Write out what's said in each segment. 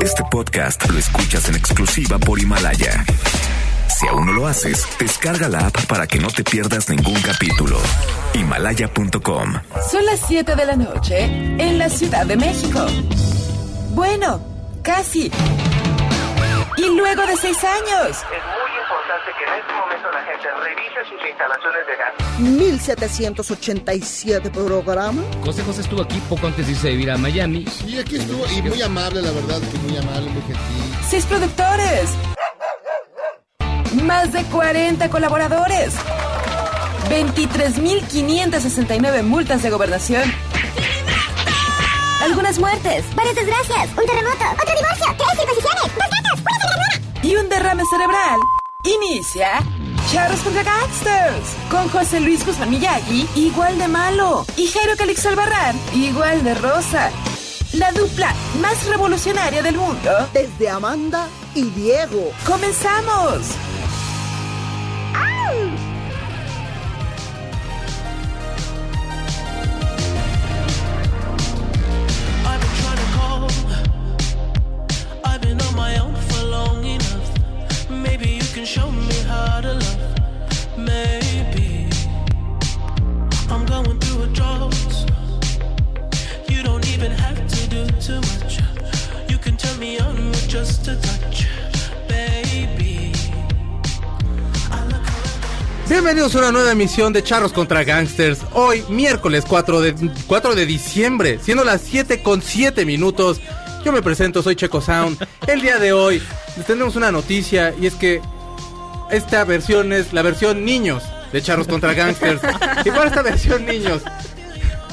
Este podcast lo escuchas en exclusiva por Himalaya. Si aún no lo haces, descarga la app para que no te pierdas ningún capítulo. Himalaya.com. Son las 7 de la noche en la Ciudad de México. Bueno, casi. Y luego de seis años. Es muy importante que en este momento la gente revise sus instalaciones de gas. 1787 programa. José José estuvo aquí poco antes de irse a vivir a Miami. Sí, aquí estuvo y muy amable, la verdad, que muy amable, muy gentil. Seis productores. Más de 40 colaboradores. 23.569 multas de gobernación. Algunas muertes, varias desgracias, un terremoto, otro divorcio, tres imposiciones, dos gatos, una y un derrame cerebral. Inicia Charros contra Gangsters con José Luis Guzmán Miyagi, igual de malo, y Jairo Calixto Albarrán, igual de rosa. La dupla más revolucionaria del mundo. Desde Amanda y Diego. ¡Comenzamos! I've show me how to love. Maybe I'm going through a drought. You don't even have to do too much. You can turn me on with just a touch, baby. Bienvenidos a una nueva emisión de Charros contra Gangsters. Hoy, miércoles 4 de, 4 de diciembre, siendo las 7 con 7 minutos. Yo me presento, soy Checo Sound. El día de hoy les tenemos una noticia y es que esta versión es la versión niños de Charros contra Gangsters. y para esta versión niños.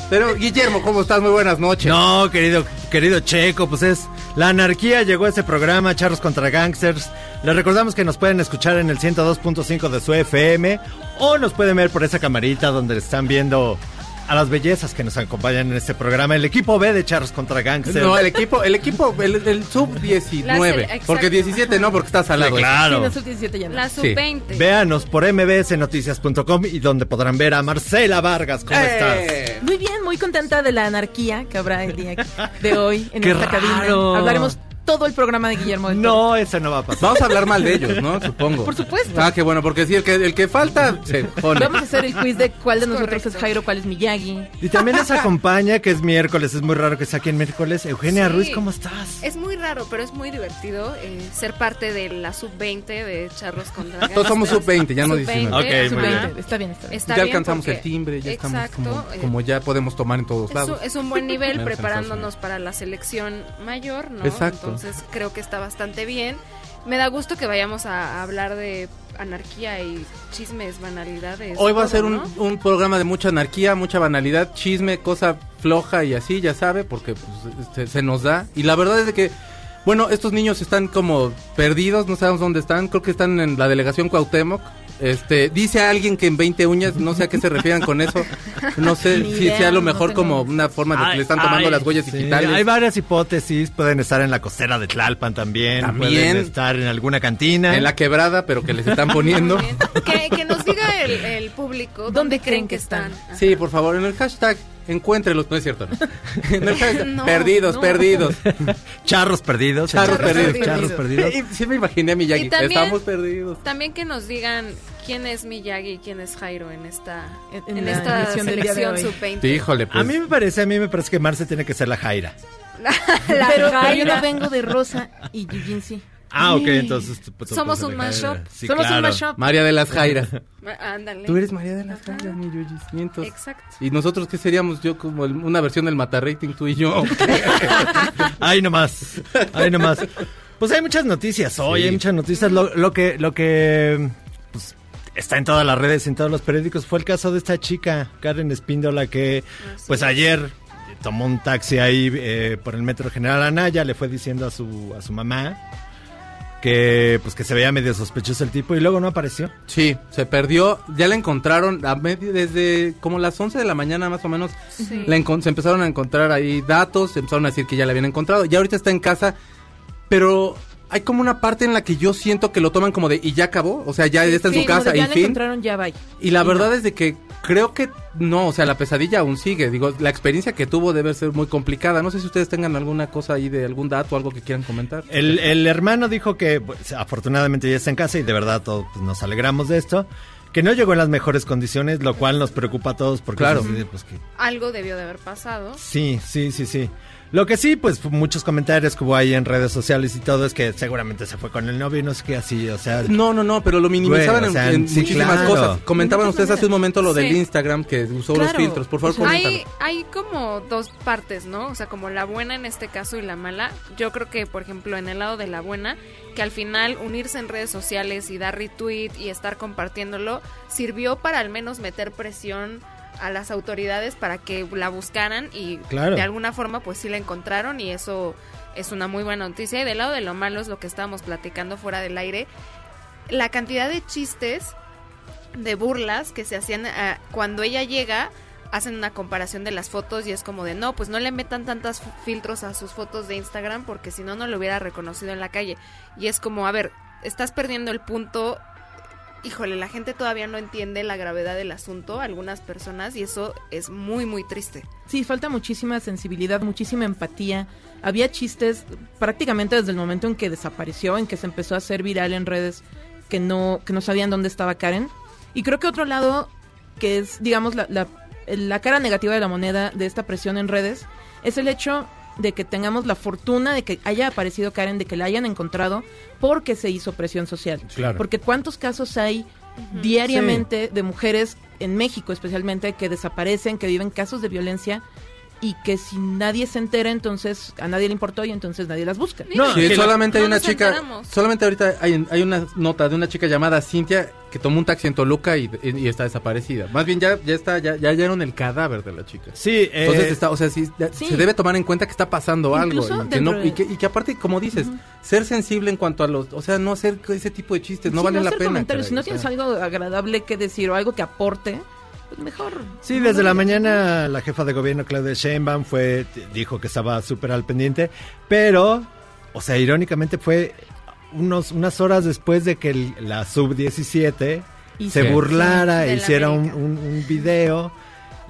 Pero Guillermo, ¿cómo estás? Muy buenas noches. No, querido, querido Checo, pues es la anarquía llegó a ese programa, Charros contra Gangsters. Les recordamos que nos pueden escuchar en el 102.5 de su FM o nos pueden ver por esa camarita donde están viendo a las bellezas que nos acompañan en este programa. El equipo B de Charros contra Gangsters. No, el equipo, el equipo, el, el sub La 19. sele- exacto. Porque 17 no, porque estás al lado. Sí, claro. Sí, la sub-17 ya no. La Sí. sub-20. Véanos por mbsnoticias.com y donde podrán ver a Marcela Vargas. ¿Cómo estás? ¡Eh! Muy bien, muy contenta de la anarquía que habrá el día de hoy en ¡Qué esta cabina. raro! Hablaremos todo el programa de Guillermo del Toro. No, eso no va a pasar. Vamos a hablar mal de ellos, ¿no? Supongo. Por supuesto. Ah, qué bueno, porque sí, el que, el que falta se pone. Vamos a hacer el quiz de cuál de nosotros correcto. es Jairo, cuál es Miyagi. Y también nos acompaña, que es miércoles, es muy raro que sea aquí en miércoles. Eugenia Sí. Ruiz, ¿cómo estás? Es muy raro, pero es muy divertido eh, ser parte de la sub-20 de Charros contra Todos somos Gangsters. sub-20, ya no Sub-20, 19. Ok, muy ajá. bien. Está bien, está bien. Está ya bien alcanzamos el timbre, ya estamos Exacto, como, eh, como ya podemos tomar en todos Es un, lados. es un buen nivel preparándonos para la selección mayor, ¿no? Exacto. Entonces creo que está bastante bien. Me da gusto que vayamos a, hablar de anarquía y chismes, banalidades. Hoy va a ser un, ¿no? un programa de mucha anarquía, mucha banalidad, chisme, cosa floja y así, ya sabe, porque pues, este, se nos da. Y la verdad es de que, bueno, estos niños están como perdidos, no sabemos dónde están, creo que están en la delegación Cuauhtémoc. Este, dice alguien que en 20 uñas, no sé a qué se refieran con eso, no sé Ni si idea, sea a lo mejor como una forma de que le están tomando ay, las huellas sí, digitales. Hay varias hipótesis, pueden estar en la costera de Tlalpan también, También. pueden estar en alguna cantina. en la quebrada, pero que les están poniendo. Que, que nos diga el, el público dónde, ¿Dónde creen que están. Ajá. Sí, por favor, en el hashtag encuéntrelos, no es cierto, ¿no? En el hashtag, No, perdidos, no. perdidos. Charros perdidos. Charros Charros perdidos. Charros perdidos. Y sí me imaginé a Miyagi. También- Estamos perdidos. También que nos digan quién es Miyagi y quién es Jairo en esta, En- en, en la esta emisión del día de selección hoy. sub-20. Sí, híjole, pues. A mí me parece, a mí me parece que Marce tiene que ser la Jaira. La pero, pero yo Jaira. no vengo de Rosa y Yujin sí. Ah, ok, entonces... pues, Somos un mashup. Sí, Somos claro. un mashup. María de las Jairas. Ándale. Tú eres María de las. Jairas, mi Yuyis. mientos. Exacto. ¿Y nosotros qué seríamos? Yo como el- una versión del Mata Rating, tú y yo. Ahí nomás, ahí nomás. Pues hay muchas noticias hoy, Sí. hay muchas noticias. Lo, lo que, lo que pues, está en todas las redes, en todos los periódicos, fue el caso de esta chica, Karen Espíndola, que pues ayer tomó un taxi ahí eh, por el metro General Anaya, le fue diciendo a su, a su mamá que pues que se veía medio sospechoso el tipo y luego no apareció. Sí, se perdió. Ya la encontraron a medio- desde como las 11 de la mañana más o menos. Sí. La encon- se empezaron a encontrar ahí datos, se empezaron a decir que ya la habían encontrado. Ya ahorita está en casa, pero hay como una parte en la que yo siento que lo toman como de y ya acabó, o sea, ya está en Sí, su casa ya y la fin. encontraron, ya bye. Y la Y verdad no. es de que creo que no, o sea, la pesadilla aún sigue. Digo, la experiencia que tuvo debe ser muy complicada. No sé si ustedes tengan alguna cosa ahí de algún dato o algo que quieran comentar. El, el hermano dijo que pues, afortunadamente ya está en casa y de verdad todos pues, nos alegramos de esto. Que no llegó en las mejores condiciones, lo cual nos preocupa a todos porque Claro. pues, que- Algo debió de haber pasado. sí, sí, sí, sí. Lo que sí, pues muchos comentarios que hubo ahí en redes sociales y todo es que seguramente se fue con el novio y no sé qué así, o sea, No, no, no, pero lo minimizaban Güey, o sea, en, en sí, muchísimas claro. cosas. Comentaban ustedes hace un momento lo del. Instagram que usó los filtros. Por favor, coméntalo. Hay, hay como dos partes, ¿no? O sea, como la buena en este caso y la mala. Yo creo que, por ejemplo, en el lado de la buena, que al final unirse en redes sociales y dar retweet y estar compartiéndolo sirvió para al menos meter presión a las autoridades para que la buscaran y Claro. de alguna forma pues sí la encontraron y eso es una muy buena noticia. Y del lado de lo malo es lo que estábamos platicando fuera del aire. La cantidad de chistes de burlas que se hacían ah, cuando ella llega hacen una comparación de las fotos y es como de no pues no le metan tantas f- filtros a sus fotos de Instagram porque si no no lo hubiera reconocido en la calle y es como a ver estás perdiendo el punto híjole la gente todavía no entiende la gravedad del asunto algunas personas y eso es muy muy triste Sí, falta muchísima sensibilidad, muchísima empatía. Había chistes prácticamente desde el momento en que desapareció, en que se empezó a hacer viral en redes, que no, que no sabían dónde estaba Karen. Y creo que otro lado, que es, digamos, la, la, la cara negativa de la moneda de esta presión en redes, es el hecho de que tengamos la fortuna de que haya aparecido Karen, de que la hayan encontrado, porque se hizo presión social. Claro. Porque cuántos casos hay diariamente de mujeres en México especialmente que desaparecen, que viven casos de violencia y que si nadie se entera entonces a nadie le importó y entonces nadie las busca. No, sí, la- solamente hay no una nos chica, enteramos. solamente ahorita hay, hay una nota de una chica llamada Cintia que tomó un taxi en Toluca y, y- y está desaparecida. Más bien ya, ya está, ya, ya hallaron el cadáver de la chica. sí, eh, Entonces está, o sea, sí, ya- sí. se debe tomar en cuenta que está pasando algo y que, no, y, que, y que aparte, como dices, ser sensible en cuanto a los, o sea, no hacer ese tipo de chistes, no Sí, vale la hacer pena. caray, si no o sea. tienes algo agradable que decir o algo que aporte, pues mejor. Sí, desde la mañana la jefa de gobierno Claudia Sheinbaum fue dijo que estaba súper al pendiente, pero, o sea, irónicamente fue unos unas horas después de que el- la sub 17 Y se sí. burlara Sí, e hiciera un, un- un video,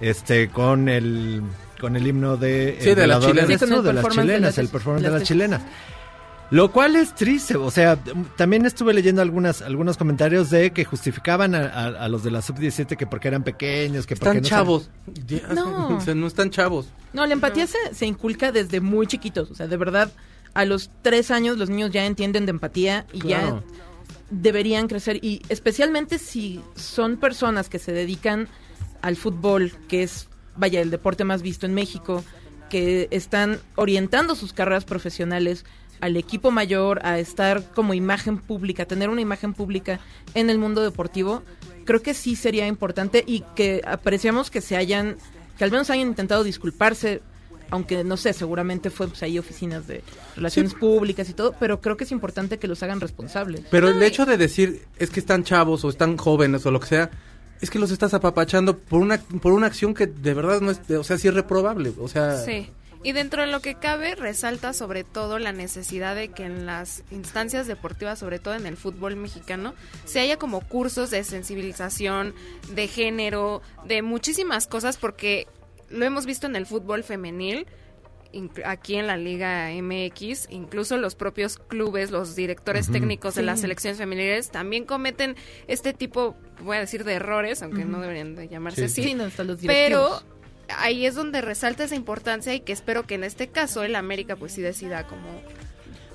este, con el con el himno de Sí, de las chilenas. de las performance de chilenas, las- el performance de las chilenas. Lo cual es triste, o sea, también estuve leyendo algunas, algunos comentarios de que justificaban a, a- a los de la sub-17 que porque eran pequeños, que porque Están no chavos. No. o sea, no están chavos. No, la empatía se, se inculca desde muy chiquitos. O sea, de verdad, a los tres años los niños ya entienden de empatía y Claro. ya deberían crecer. Y especialmente si son personas que se dedican al fútbol, que es, vaya, el deporte más visto en México, que están orientando sus carreras profesionales al equipo mayor, a estar como imagen pública, a tener una imagen pública en el mundo deportivo, creo que sí sería importante y que apreciamos que se hayan, que al menos hayan intentado disculparse, aunque no sé, seguramente fue pues, ahí oficinas de relaciones públicas y todo, pero creo que es importante que los hagan responsables. Pero el hecho de decir es que están chavos o están jóvenes o lo que sea, es que los estás apapachando por una por una acción que de verdad no es, o sea, sí es reprobable, o sea, Sí. Y dentro de lo que cabe, resalta sobre todo la necesidad de que en las instancias deportivas, sobre todo en el fútbol mexicano, se haya como cursos de sensibilización, de género, de muchísimas cosas, porque lo hemos visto en el fútbol femenil, aquí en la Liga MX, incluso los propios clubes, los directores técnicos de las selecciones femeniles también cometen este tipo, voy a decir, de errores, aunque no deberían de llamarse Sí. así. Sí, no, hasta los Pero directivos. Ahí es donde resalta esa importancia y que espero que en este caso el América pues sí decida como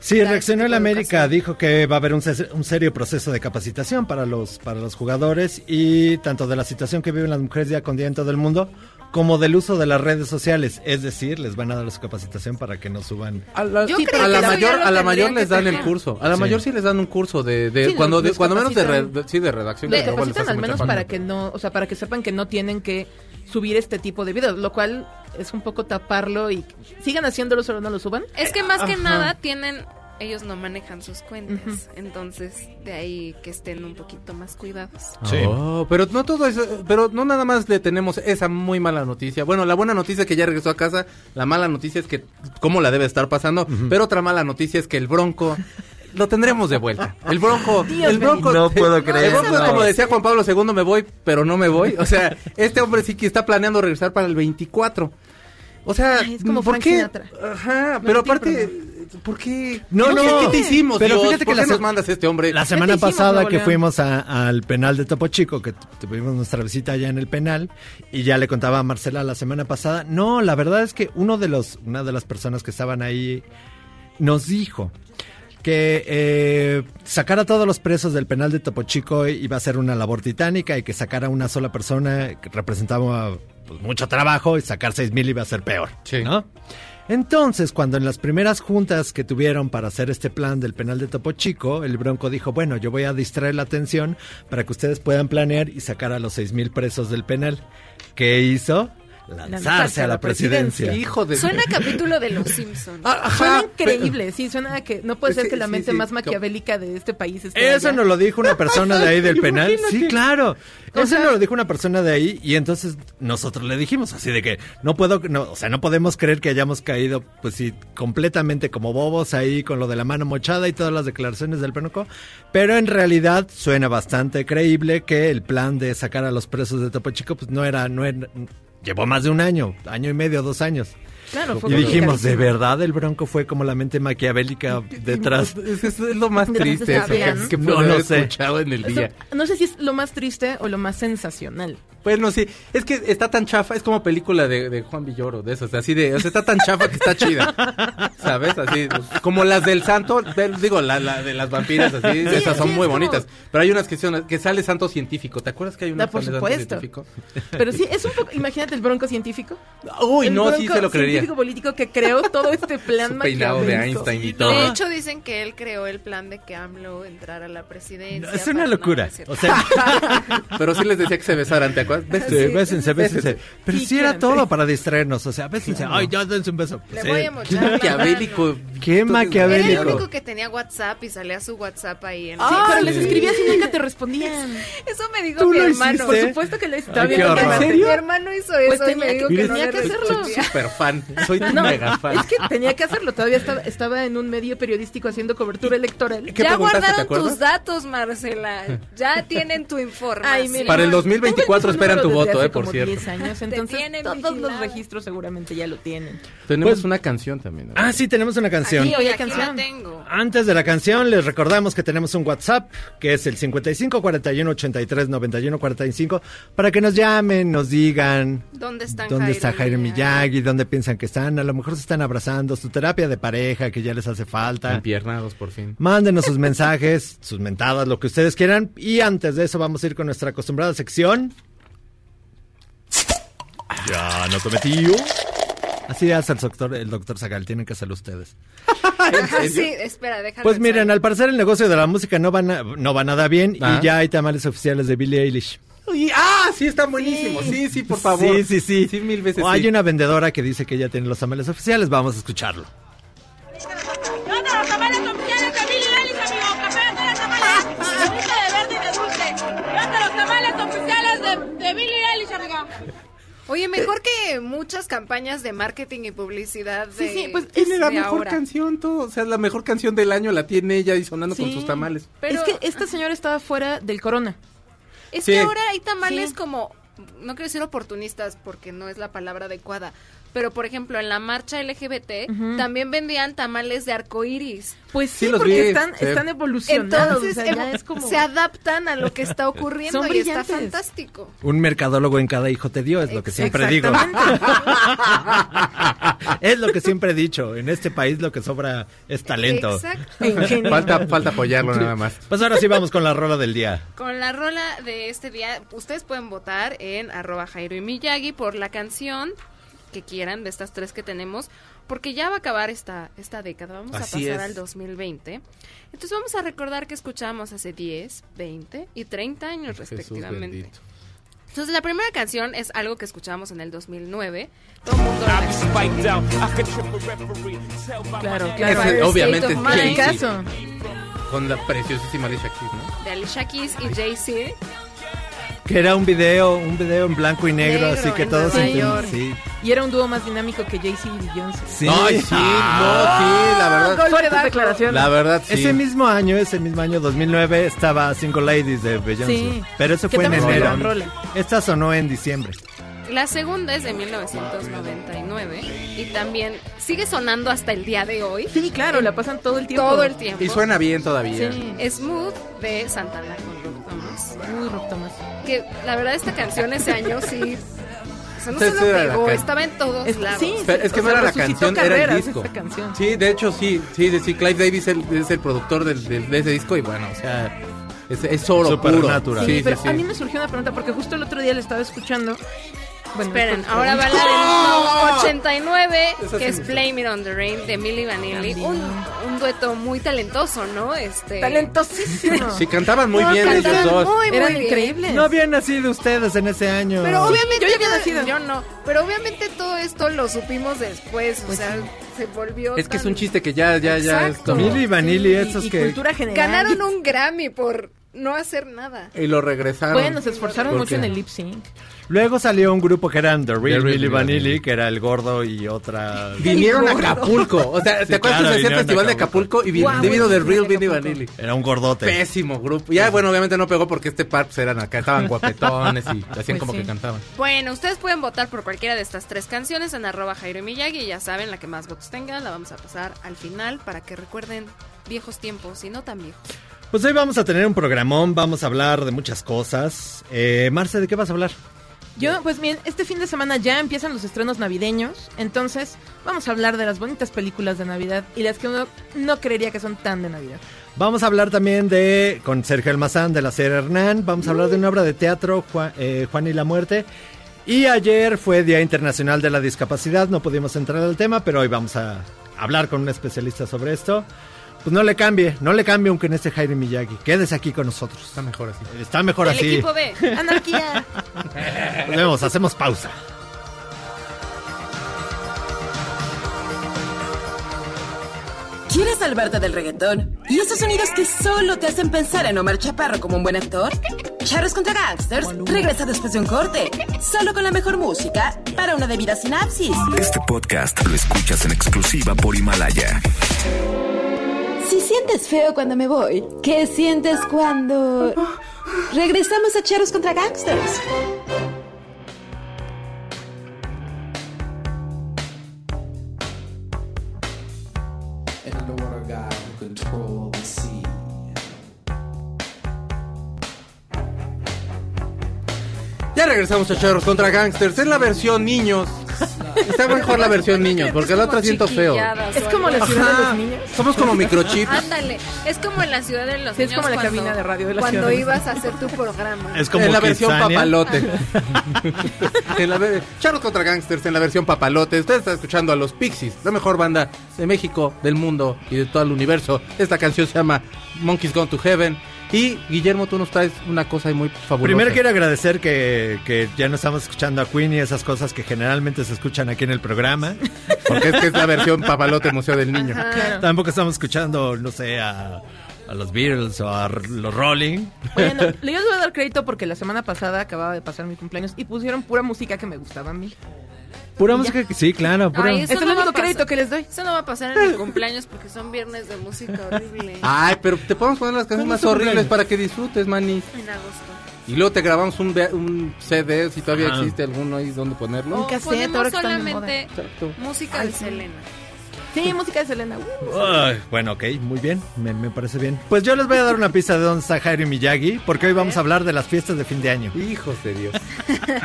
Sí, dar reaccionó este el de América, dijo que va a haber un, serio proceso de capacitación para los, para los jugadores y tanto de la situación que viven las mujeres día con día en todo el mundo, como del uso de las redes sociales. Es decir, les van a dar su capacitación para que no suban. a la, sí, a mayor a la mayor les dan el curso. A la Sí. mayor sí les dan un curso de, de Sí, cuando de- menos de, re- de- sí de redacción Le les capacitan al menos para que no, o sea, para que sepan que no tienen que subir este tipo de videos, lo cual es un poco taparlo y sigan haciéndolo solo no lo suban. es que más que Ajá. nada tienen ellos no manejan sus cuentas, entonces de ahí que estén un poquito más cuidados. Sí. Oh, pero no todo eso, pero no nada más le tenemos esa muy mala noticia. Bueno, la buena noticia es que ya regresó a casa, la mala noticia es que cómo la debe estar pasando, pero otra mala noticia es que el Bronco lo tendremos de vuelta. El Bronco, Dios el Bronco. No puedo el creer, Bronco, no. como decía Juan Pablo II, me voy, pero no me voy. O sea, este hombre sí que está planeando regresar para el 24. O sea, Ay, es como ¿por Frank qué? Sinatra. Ajá, No pero aparte, ¿por qué? No, ¿Qué- no. ¿Qué te hicimos, Pero Dios? fíjate que ¿Por la nos mandas a este hombre? La semana hicimos, pasada que fuimos a- al penal de Topo Chico, que tu- tuvimos nuestra visita allá en el penal, y ya le contaba a Marcela la semana pasada, no, la verdad es que uno de los, una de las personas que estaban ahí nos dijo que eh, sacar a todos los presos del penal de Topo Chico iba a ser una labor titánica y que sacar a una sola persona representaba pues, mucho trabajo y sacar seis mil iba a ser peor, Sí. ¿no? Entonces, cuando en las primeras juntas que tuvieron para hacer este plan del penal de Topo Chico, el Bronco dijo, bueno, yo voy a distraer la atención para que ustedes puedan planear y sacar a los seis mil presos del penal. ¿Qué hizo? Lanzarse a la presidencia. Hijo de... Suena a capítulo de Los Simpsons. Ah, Suena ajá, increíble, sí, suena a que no puede ser que que la sí, mente sí, más maquiavélica de este país esté Eso allá. nos lo dijo una persona de ahí del penal. Imagínate. Sí, claro. O Eso sea- nos lo dijo una persona de ahí y entonces nosotros le dijimos así de que no puedo, no, o sea, no podemos creer que hayamos caído, pues sí, completamente como bobos ahí con lo de la mano mochada y todas las declaraciones del Penuco, pero en realidad suena bastante creíble que el plan de sacar a los presos de Topo Chico, pues no era, no era, llevó más de un año, año y medio, dos años. Claro, fue Y dijimos, ¿de verdad el Bronco fue como la mente maquiavélica detrás? Es, es- es lo más triste eso, que, que No, no haber sé. escuchado en el Eso- día. no sé si es lo más triste o lo más sensacional. Bueno, sí, es que está tan chafa, es como película de, de Juan Villoro, de esas, así de, o sea, está tan chafa que está chida, ¿sabes? Así, como las del santo, de- digo, la, la de las vampiras, así, esas son sí, muy es como- bonitas, pero hay unas que son, que sale santo científico, ¿te acuerdas que hay una por sale santo científico? Pero sí, es un poco, imagínate el bronco científico. Uy, el no, sí se lo creería. Científico político que creó todo este plan Su peinado de maquiavélico. Einstein y todo. De hecho, dicen que él creó el plan de que AMLO entrara a la presidencia. Es una locura. no. O sea, Pero sí les decía que se besaran, ¿te acuerdas? Bésense. Sí, bésense, bésense. Pero Sí, era todo para distraernos. O sea, bésense. Ay, ya dense un beso. Le voy a Qué mochar la maquiavélico. Qué Era maquiavélico. el único que tenía WhatsApp y salía su WhatsApp ahí en Sí, pero les escribías y nunca te respondían. Eso me dijo ¿Tú mi hermano. hiciste? Por supuesto que les estaba qué viendo ¿En serio? Mi hermano hizo eso Pues y me dijo que- que no tenía le que hacerlo. respondía. Súper fan, soy tu No, mega fan. es que tenía que hacerlo. Todavía estaba, estaba en un medio periodístico haciendo cobertura electoral. ¿Qué ya guardaron tus datos, Marcela. Ya tienen tu mira. Para el Tengo 2024 el mismo esperan tu voto, eh, por como cierto. 10 años, entonces tienen todos los registros seguramente ya lo tienen. Tenemos Pues- una canción también. ¿no? Ah, sí, tenemos una canción. Aquí, oye, Aquí canción. la tengo. Antes de la canción, les recordamos que tenemos un WhatsApp, que es el 55 41 83 91 45, para que nos llamen, nos digan ¿Dónde están dónde está Jairo Miyagi? Miyagi, dónde piensan que están. A lo mejor se están abrazando, su terapia de pareja que ya les hace falta. Empiernados, por fin. Mándenos sus mensajes, sus mentadas, lo que ustedes quieran. Y antes de eso, vamos a ir con nuestra acostumbrada sección. Ya no cometió. Así hace el doctor, el doctor Zagal, tienen que hacerlo ustedes. Sí, espera, déjalo. Pues miren, al parecer el negocio de la música no va, na- no va nada bien Ah. y ya hay tamales oficiales de Billie Eilish. Uy, ah, sí, están buenísimos. Sí, sí, por favor. Sí, sí, sí. Sí, mil veces. O hay sí. una vendedora que dice que ya tiene los tamales oficiales, vamos a escucharlo. ¿Dónde los tamales oficiales de Eilish, amigo? Café de los tamales. De dulce, de verde y de dulce. ¿Dónde los tamales oficiales de, amigo? Oye, mejor que muchas campañas de marketing y publicidad de, Sí, sí, pues, Tiene la mejor ahora. canción, todo. O sea, la mejor canción del año la tiene ella y sonando con sus tamales. Pero- Es que esta señora estaba fuera del corona. Es Sí. que ahora hay tamales Sí. como, no quiero decir oportunistas porque no es la palabra adecuada, pero por ejemplo en la marcha LGBT también vendían tamales de arcoíris. Pues sí, Sí, los porque vi, están, sí. están evolucionando. Entonces o sea, ya es como... se adaptan a lo que está ocurriendo Son y está fantástico. Un mercadólogo en cada hijo te dio, es lo que siempre digo. Es lo que siempre he dicho. En este país lo que sobra es talento. Exacto. Falta, falta apoyarlo nada más. Pues ahora sí vamos con la rola del día. Con la rola de este día, ustedes pueden votar en arroba Jairo y Miyagi por la canción que quieran de estas tres que tenemos, porque ya va a acabar esta, esta década, vamos Así a pasar es. al 2020. Entonces vamos a recordar que escuchamos hace 10, 20 y 30 años Jesús respectivamente. bendito. Entonces la primera canción es algo que escuchamos en el 2009. Todo el mundo la Claro, claro. Empire obviamente, caso. Con la preciosísima Alicia Keys, ¿no? de Alicia Keys y Jay-Z. Que era un video, un video en blanco y negro, Negro, así que todos Nueva enten- York. sí. Y era un dúo más dinámico que Jay-Z y Beyoncé. Sí. Ay, sí, no, sí, la verdad. Fuertes declaraciones. La verdad, sí. Ese mismo año, ese mismo año 2009 estaba Single Ladies de Beyoncé. Sí. Pero eso fue en enero. rola. Esta sonó en diciembre. La segunda es de 1999 y también sigue sonando hasta el día de hoy. Sí, claro, la pasan todo el tiempo. Todo el tiempo. Y suena bien todavía. Sí. Smooth de Santana con Rock Thomas. Uy, Rock Thomas. Que la verdad esta canción ese año sí... O sea, no Sí, se la pegó, estaba en todos Es- lados. sí, Pero es que no sea, era la resucitó canción, era el carreras disco. Sí, de hecho sí, sí, sí, Clive Davis el- es el productor del, del- de ese disco y bueno, o sea, es, es oro puro. Supernatural. Sí, Sí, sí, pero sí. a mí me surgió una pregunta porque justo el otro día le estaba escuchando. Bueno, Esperen, ahora va pregunto. la del 89, Esa que sí es me Blame It on the Rain de Milli Vanilli. Un, un dueto muy talentoso, ¿no? Este... Talentosísimo. Sí, cantaban muy No, bien ellos cantaban dos. Muy, muy Eran bien. increíbles. No habían nacido ustedes en ese año. Pero obviamente yo ya había nacido. Yo no. Pero obviamente todo esto lo supimos después. Pues o sea, se volvió. Es que es un chiste que ya, ya, ya es Exacto. como... Milli Vanilli, esos y que... cultura general. Ganaron un Grammy por no hacer nada. Y lo regresaron. Bueno, se esforzaron ¿Por mucho qué? en el lip sync. Luego salió un grupo que eran The Real Real Milli Milli Vanilli, que era el gordo y otra... Vinieron a Acapulco. O sea, ¿te Sí, acuerdas claro, que se hacía el festival de Acapulco. Y vino de festival Real Billy. Vanilli. Era un gordote. Pésimo grupo. Ya, bueno, obviamente no pegó porque este par pues, eran acá, estaban guapetones y hacían Pues como sí. que cantaban. Bueno, ustedes pueden votar por cualquiera de estas tres canciones en arroba Jairo Miyagi. Y ya saben, la que más votos tenga la vamos a pasar al final para que recuerden viejos tiempos y no tan viejos. Pues hoy vamos a tener un programón, vamos a hablar de muchas cosas. Eh, Marce, ¿de qué vas a hablar? Yo, pues bien, este fin de semana ya empiezan los estrenos navideños, entonces vamos a hablar de las bonitas películas de Navidad y las que uno no creería que son tan de Navidad. Vamos a hablar también de, con Sergio Almazán de la serie Hernán, vamos a hablar de una obra de teatro, Juan, eh, Juan y la Muerte. Y ayer fue Día Internacional de la Discapacidad, no pudimos entrar al tema, pero hoy vamos a hablar con un especialista sobre esto. Pues no le cambie, no le cambie aunque en este Jaime Miyagi, quédese aquí con nosotros. Está mejor así. Está mejor El así. equipo B. Anarquía. Nos vemos, hacemos pausa. ¿Quieres salvarte del reggaetón? ¿Y esos sonidos que solo te hacen pensar en Omar Chaparro como un buen actor? Charros contra Gangsters regresa después de un corte, solo con la mejor música para una debida sinapsis. Este podcast lo escuchas en exclusiva por Himalaya. Si sientes feo cuando me voy, ¿qué sientes cuando... Regresamos a Charros contra Gangsters? Ya regresamos a Charros contra Gangsters en la versión niños. Está mejor la versión niños, porque la otra siento feo. Es como la ciudad de los niños. Somos como microchips. Ándale, es como en la ciudad de los Sí, es niños como la cuando- cabina de radio de la Cuando ciudad ibas a hacer tu programa. Es como en la versión papalote. en la Charlos contra Gangsters en la versión papalote. Usted está escuchando a los Pixies, la mejor banda de México, del mundo y de todo el universo. Esta canción se llama Monkeys Gone to Heaven. Y Guillermo, tú nos traes una cosa muy fabulosa. Primero quiero agradecer que, que ya no estamos escuchando a Queen y esas cosas que generalmente se escuchan aquí en el programa. Porque es que es la versión papalote Museo del Niño. Claro. Tampoco estamos escuchando, no sé, a, a los Beatles o a los Rolling. Bueno, yo les voy a dar crédito porque la semana pasada acababa de pasar mi cumpleaños y pusieron pura música que me gustaba a mí. Pura Y música que sí, claro. Pura... Ay, Este es el no único crédito que les doy. Eso no va a pasar en mi cumpleaños porque son viernes de música horrible. Ay, pero te podemos poner las canciones ¿Cómo más horribles cumpleaños? para que disfrutes, manis. En agosto. Y luego te grabamos un, un CD, si todavía Ajá. existe alguno ahí donde ponerlo. Un cassette, ahora solamente música de Selena. Sí, música de Selena. Uh. Bueno, ok, muy bien, me, me parece bien. Pues yo les voy a dar una pista de dónde está Jairo Miyagi, porque hoy vamos a hablar de las fiestas de fin de año. Hijos de Dios.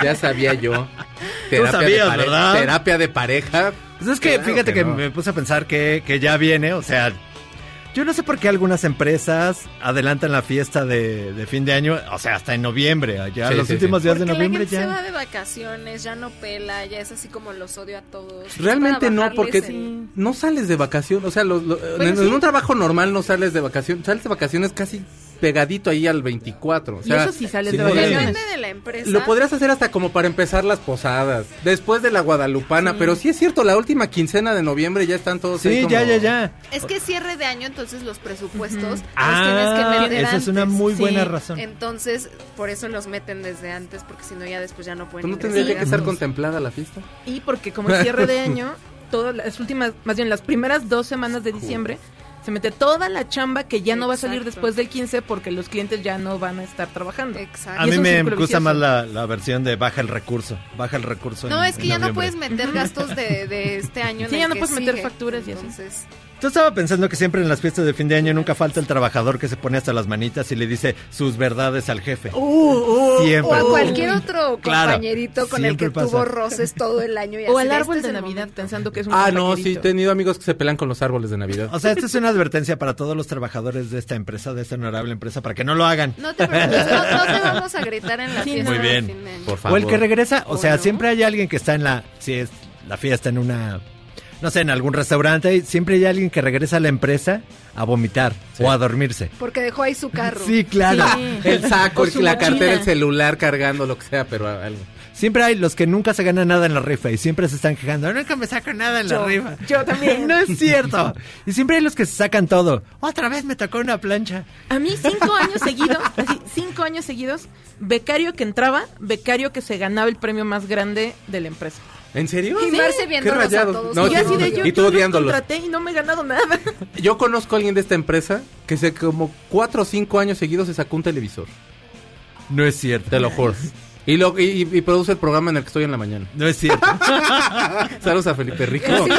Ya sabía yo. sabías, de pare- ¿verdad? Terapia de pareja. Pues es que Claro fíjate que, no. me puse a pensar que, que ya viene, o sea, yo no sé por qué algunas empresas adelantan la fiesta de, de fin de año, o sea, hasta en noviembre, ya Sí, los sí, últimos sí. días de noviembre la gente se va ya. de vacaciones, ya no pela, ya es así como los odio a todos. Realmente no, porque el- no sales de vacación. O sea, lo- lo- en, Bueno, en sí. un trabajo normal no sales de vacación. Sales de vacaciones casi pegadito ahí al 24. O Y sea, eso sí sales sí, de vacaciones. La empresa. Lo podrías hacer hasta como para empezar las posadas, después de la Guadalupana, Sí. pero sí es cierto, la última quincena de noviembre ya están todos ahí Sí, como- ya, ya, ya. Es que cierre de año, entonces los presupuestos los Ah, tienes que meter esa es una muy buena razón. Entonces, por eso los meten desde antes, porque si no ya después ya no pueden ¿Pues no tendría que estar contemplada la fiesta? Y porque como es cierre de año, todas las últimas, más bien las primeras dos semanas de diciembre, se mete toda la chamba que ya no va a salir después del 15 porque los clientes ya no van a estar trabajando. Exacto. A mí me gusta vicioso. más la, la versión de baja el recurso. Baja el recurso. No, en- es que en ya no puedes meter gastos de, de este año. en Sí, el ya no que puedes meter facturas y así. Yo estaba pensando que siempre en las fiestas de fin de año nunca falta el trabajador que se pone hasta las manitas y le dice sus verdades al jefe. siempre. o a cualquier otro Claro, compañerito con el que pasa. tuvo roces todo el año. Y O así al árbol este de Navidad momento. pensando que es un Ah, no, sí, he tenido amigos que se pelean con los árboles de Navidad. O sea, esta es una advertencia para todos los trabajadores de esta empresa, de esta honorable empresa, para que no lo hagan. No te preocupes, no, no te vamos a gritar en la Sí, fiesta. Muy de bien. fin de año. Por favor. O el que regresa, o sea, siempre hay alguien que está en la, si es la fiesta en una, no sé, en algún restaurante, siempre hay alguien que regresa a la empresa a vomitar o a dormirse. Porque dejó ahí su carro. Sí, claro. Sí. El saco, la mochila. cartera, el celular cargando, lo que sea, pero algo. Siempre hay los que nunca se ganan nada en la rifa y siempre se están quejando. Nunca me saco nada en la Yo, rifa. yo también. No es cierto. Y siempre hay los que se sacan todo. Otra vez me tocó una plancha. A mí cinco años seguidos, así, cinco años seguidos, becario que entraba, becario que se ganaba el premio más grande de la empresa. ¿En serio? Y Marce Qué viéndolos a todos. No, así de yo, y tú yo los contraté y no me he ganado nada. Yo conozco a alguien de esta empresa que se como cuatro o cinco años seguidos se sacó un televisor. No es cierto. Te lo juro. Y, lo, y, y produce el programa en el que estoy en la mañana. No es cierto. Saludos a Felipe Rico. Sí,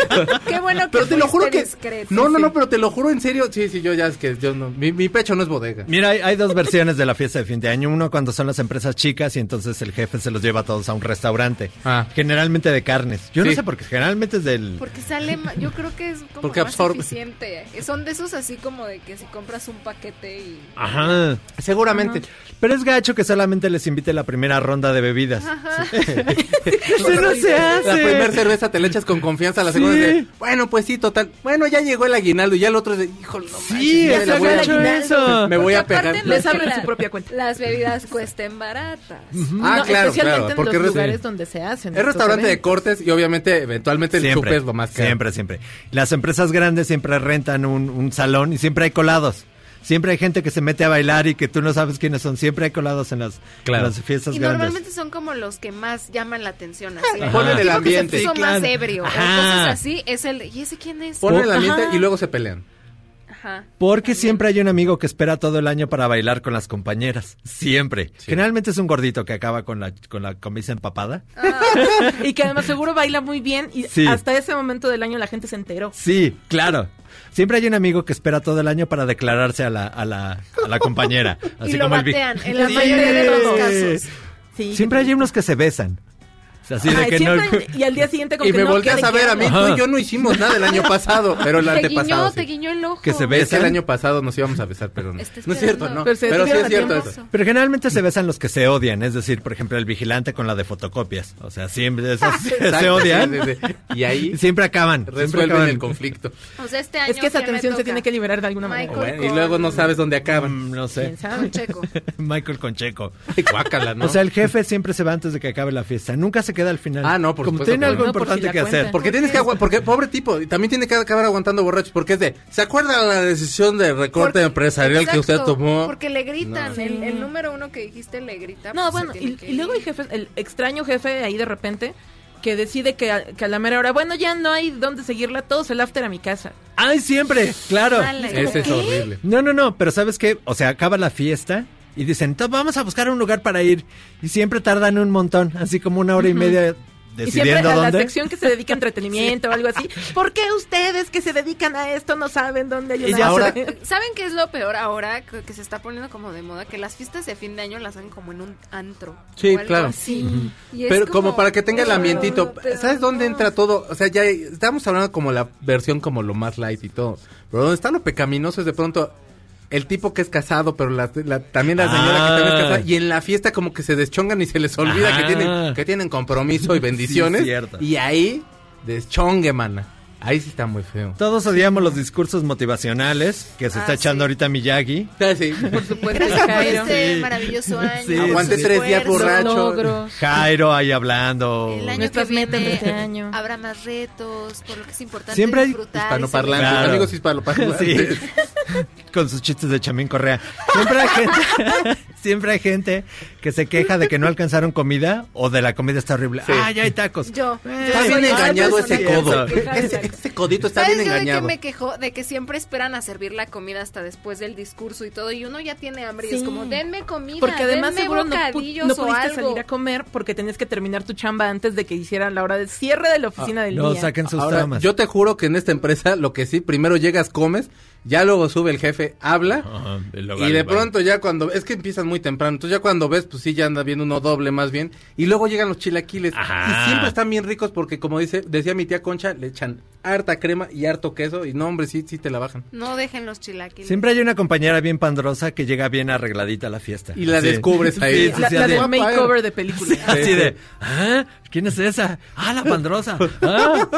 qué bueno que Pero te lo juro que... discreto. No, no, Sí. no, pero te lo juro en serio. Sí, sí, yo ya es que yo no... Mi, mi pecho no es bodega. Mira, hay, hay dos versiones de la fiesta de fin de año. Uno cuando son las empresas chicas y entonces el jefe se los lleva a todos a un restaurante. Ah. Generalmente de carnes. Yo no sé por qué. Generalmente es del... Porque sale, yo creo que es como Porque más absorbe. eficiente. Son de esos así como de que si compras un paquete y... Ajá. Seguramente. Pero es gacho que solamente les invite la primera ronda de bebidas. Eso no se hace. La primera cerveza te la echas con confianza, la segunda de, bueno, pues sí, total. Bueno, ya llegó el aguinaldo y ya el otro es de, híjole, no Sí, manches, ya me voy a- eso. Me voy a pegar. Les su propia cuenta. Las bebidas cuesten baratas. Ah, No, claro, especialmente claro. en Porque los res- lugares donde se hacen. es restaurante de cortes y obviamente eventualmente el Siempre, chupe es lo más caro. siempre, siempre. Las empresas grandes siempre rentan un, un salón y siempre hay colados. Siempre hay gente que se mete a bailar y que tú no sabes quiénes son. Siempre hay colados en las, Claro. en las fiestas Y grandes. normalmente son como los que más llaman la atención. Así. Ajá. Ponen el tipo que ambiente. se puso más ebrio. cosas así. Es el... ¿Y ese quién es? Ponen el Ajá. ambiente y luego se pelean. Ajá. Porque siempre hay un amigo que espera todo el año para bailar con las compañeras. Siempre. Generalmente es un gordito que acaba con la, con la camisa empapada. Y que además seguro baila muy bien y Sí. hasta ese momento del año la gente se enteró. Sí, claro. Siempre hay un amigo que espera todo el año para declararse a la, a la, a la compañera. Así y lo como el batean en la Sí. mayoría de los casos. Sí, Siempre hay unos que se besan. Así de Ay, que no. siempre- Y al día siguiente como Y que me no, volteas ¿qué a ver a mí, tú y yo no hicimos nada el año pasado, pero el Te antepasado guiñó, sí. te guiñó el ojo. Que se Es besan. que el año pasado nos íbamos a besar, pero no. No es cierto. ¿no? Pero se Pero sí es cierto eso. Pero generalmente se besan los que se odian, es decir, por ejemplo, el vigilante con la de fotocopias. O sea, siempre esos se Exacto, odian. sí, sí, sí. Y ahí siempre acaban. siempre resuelven acaban. el conflicto. O sea, este año Es que esa ¿quién me tensión se tiene que liberar de alguna manera. Bueno, y luego no sabes dónde acaban. Mm, No sé. ¿Quién sabe? Con Checo. Michael con Checo. Ay, guácala, ¿no? O sea, el jefe siempre se va antes de que acabe la fiesta. Nunca se queda al final. Ah, no, por Como supuesto tiene algo no. Importante si que hacer. Porque tienes que aguantar, porque pobre tipo, y también tiene que acabar aguantando borrachos, porque es de, ¿se acuerda la decisión de recorte Porque- empresarial que usted tomó? Porque le gritan. No. El, el número uno que dijiste le grita. No, pues, bueno, y, luego hay ir. jefes, el extraño jefe ahí de repente que decide que a, que a la mera hora, bueno, ya no hay dónde seguirla, todos el after a mi casa. ¡Ay, siempre! Claro. Dale. Ese es horrible. No, no, no, pero ¿sabes qué? O sea, acaba la fiesta y dicen, "To- vamos a buscar un lugar para ir. Y siempre tardan un montón, así como una hora y media Y siempre decidiendo a la dónde. sección que se dedica a entretenimiento o algo así. ¿Por qué ustedes que se dedican a esto no saben dónde hay Y una ya ahora- after? ¿Saben qué es lo peor ahora? Que, se está poniendo como de moda, que las fiestas de fin de año las hacen como en un antro. Sí, o algo claro. así. Y es Pero como para que tenga el ambientito, pero ¿sabes dónde no. entra todo? O sea, ya estamos hablando como la versión como lo más light y todo. Pero donde está lo pecaminoso es de pronto el tipo que es casado, pero la, la- también la señora que también es casada. Y en la fiesta como que se deschongan y se les olvida que tienen, que tienen compromiso y bendiciones. Sí, cierto. y ahí, deschongue, mana. Ahí sí está muy feo. Todos odiamos los discursos motivacionales que se está Ah, echando sí. ahorita Miyagi. Sí. Por supuesto, por Jairo. este Sí. maravilloso año. Sí, Aguante sí, tres días borracho. logros. Jairo ahí hablando. El año Nuestras que metas de viene este año. habrá más retos, por lo que es importante Siempre hay Hispanoparlantes, Claro. amigos hispanoparlantes. Sí. Con sus chistes de Chamín Correa. Siempre hay gente, siempre hay gente que se queja de que no alcanzaron comida o de la comida está horrible. Sí. Ah, ya hay tacos. Yo, Eh, Está bien engañado ese codo. Ese, codito está ¿Sabes bien yo de qué engañado. me quejó? De que siempre esperan a servir la comida hasta después del discurso y todo, y uno ya tiene hambre y es Sí. como, denme comida, Porque además denme seguro no, pu- no pudiste salir a comer porque tenías que terminar tu chamba antes de que hicieran la hora de cierre de la oficina del No día. saquen sus Ahora, tramas. yo te juro que en esta empresa lo que sí, primero llegas, comes, ya luego sube el jefe, habla, Ajá, y de pronto ya cuando, es que empiezan muy temprano, entonces ya cuando ves, pues sí, ya anda viendo uno doble más bien, y luego llegan los chilaquiles, Ajá. y siempre están bien ricos porque como dice, decía mi tía Concha, le echan harta crema y harto queso, y no hombre, sí, sí te la bajan. No dejen los chilaquiles. Siempre hay una compañera bien pandrosa que llega bien arregladita a la fiesta. Y la Sí. descubres ahí. Sí, sí, la, sí, la makeover de película. Así de, ¿ah? ¿Quién es esa? Ah, la pandrosa. Ah.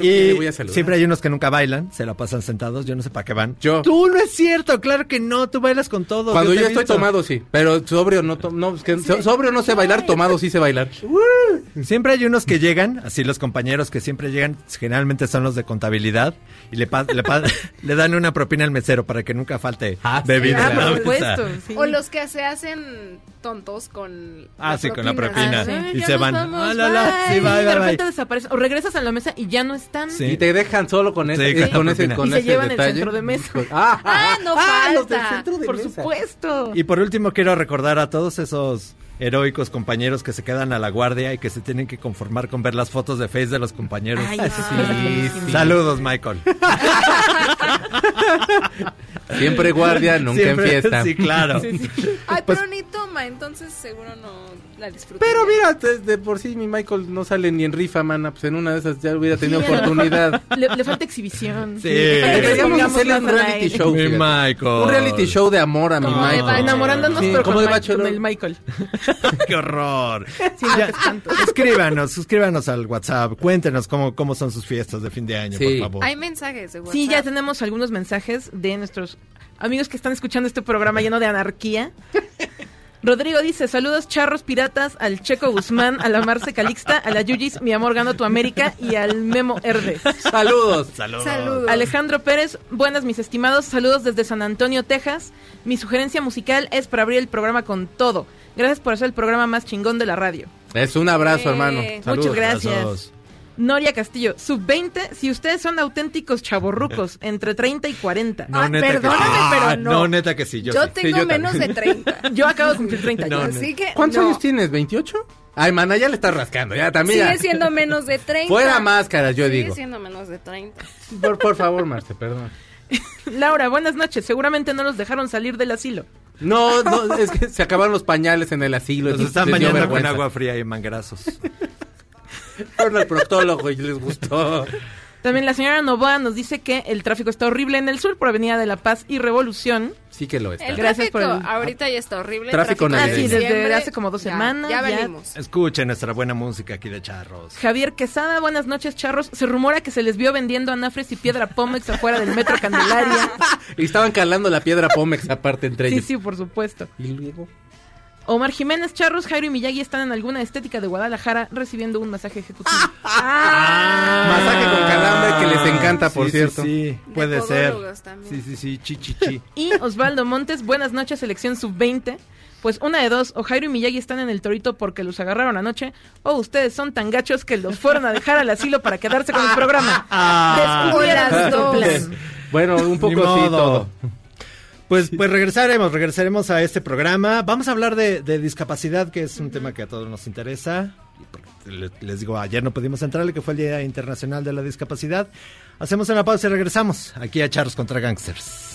Y voy a saludar. siempre hay unos que nunca bailan, se la pasan sentados, yo no sé para qué van. Yo. Tú no es cierto, claro que no, tú bailas con todo. Cuando yo estoy visto. tomado, sí, pero sobrio no, to- no, es que so- sobrio no sé bailar, tomado sí sé bailar. Siempre hay unos que llegan, así los compañeros que siempre llegan, generalmente son los de contabilidad, y le, pa- le, pa- le dan una propina al mesero para que nunca falte bebida. Ah, en la por supuesto. sí. O los que se hacen tontos con Ah, sí, con la propina. Ah, sí. Y se van. Vamos, Ah, la, la, bye. sí, bye, de bye, bye. repente desaparecen. O regresas a la mesa y ya no están. Sí. Y te dejan solo con ese, Sí, con con ese, propina. con Y se llevan el centro de mesa. Ah, Ah, no los del falta. centro de Por mesa. supuesto. Y por último quiero recordar a todos esos heroicos compañeros que se quedan a la guardia y que se tienen que conformar con ver las fotos de Face de los compañeros. Ay, Sí, sí. Saludos, Michael. Siempre guardia, nunca Siempre- en fiesta. Sí, claro. Ay, Pues- pero ni toma, entonces seguro no la disfruté. Pero mira, de, de por sí mi Michael no sale ni en rifa, mana. Pues en una de esas ya hubiera tenido Sí, oportunidad. Le, le falta exhibición. Sí. Deberíamos hacerle un reality show. Mi fíjate. Michael. Un reality show de amor a mi Como Michael. Enamorándonos, Sí, pero como con, de Bachelor. con el Michael. Qué horror. Sí, Ya, escríbanos, suscríbanos al WhatsApp. Cuéntenos cómo, cómo son sus fiestas de fin de año, Sí. por favor. Hay mensajes de WhatsApp. Sí, ya tenemos algunos mensajes de nuestros amigos que están escuchando este programa lleno de anarquía. Rodrigo dice, saludos charros piratas al Checo Guzmán, a la Marce Calixta, a la Yuyis, mi amor gano tu América y al Memo Herde. Saludos. Saludos. Saludos. Alejandro Pérez, buenas mis estimados, saludos desde San Antonio, Texas. Mi sugerencia musical es para abrir el programa con todo. Gracias por hacer el programa más chingón de la radio. Es un abrazo, Eh, hermano. muchas Saludos. Muchas gracias. Abrazos. Noria Castillo, sub-20, si ustedes son auténticos chavorrucos, entre 30 y 40. No, Ah, neta que perdóname, sí. pero Ah, no. neta que sí. Yo, Yo sí. tengo yo menos también. de 30. Yo acabo de cumplir 30 No, años. no. Así que. ¿Cuántos no. años tienes? ¿28? Ay, mana, ya le estás rascando. Ya también. Sigue siendo menos de 30. Fuera máscaras, yo Sigue digo. siendo menos de 30. Por, por favor, Marce, perdón. Laura, buenas noches. Seguramente no los dejaron salir del asilo. No, no, es que se acabaron los pañales en el asilo. Los están bañando con agua fría y manguerazos. Fueron al proctólogo y les gustó. También la señora Novoa nos dice que el tráfico está horrible en el sur por Avenida de la Paz y Revolución. Sí que lo está. El Gracias tráfico por el- ahorita ya está horrible. Tráfico navideño. Ah, sí, desde hace como dos ya, semanas, Ya ya. venimos. Escuchen nuestra buena música aquí de Charros. Javier Quesada, buenas noches, charros. Se rumora que se les vio vendiendo anafres y piedra pómex afuera del metro Candelaria. Y estaban calando la piedra Pómex aparte entre Sí, ellos. sí, por supuesto. Y luego. Omar Jiménez, Charros, Jairo y Miyagi están en alguna estética de Guadalajara recibiendo un masaje ejecutivo. Masaje con calambre que les encanta, por Sí, cierto. Sí, puede ser. también. Sí, sí, sí, chi, chi, chi. Y Osvaldo Montes, buenas noches, selección sub-20. Pues una de dos, o Jairo y Miyagi están en el torito porque los agarraron anoche, o ustedes son tan gachos que los fueron a dejar al asilo para quedarse con el programa. Ah. Plan. Bueno, un poco sí todo. Pues, pues regresaremos, regresaremos a este programa. Vamos a hablar de, de discapacidad, que es un tema que a todos nos interesa. Les digo, ayer no pudimos entrarle, que fue el Día Internacional de la Discapacidad. Hacemos una pausa y regresamos aquí a Charros contra Gangsters.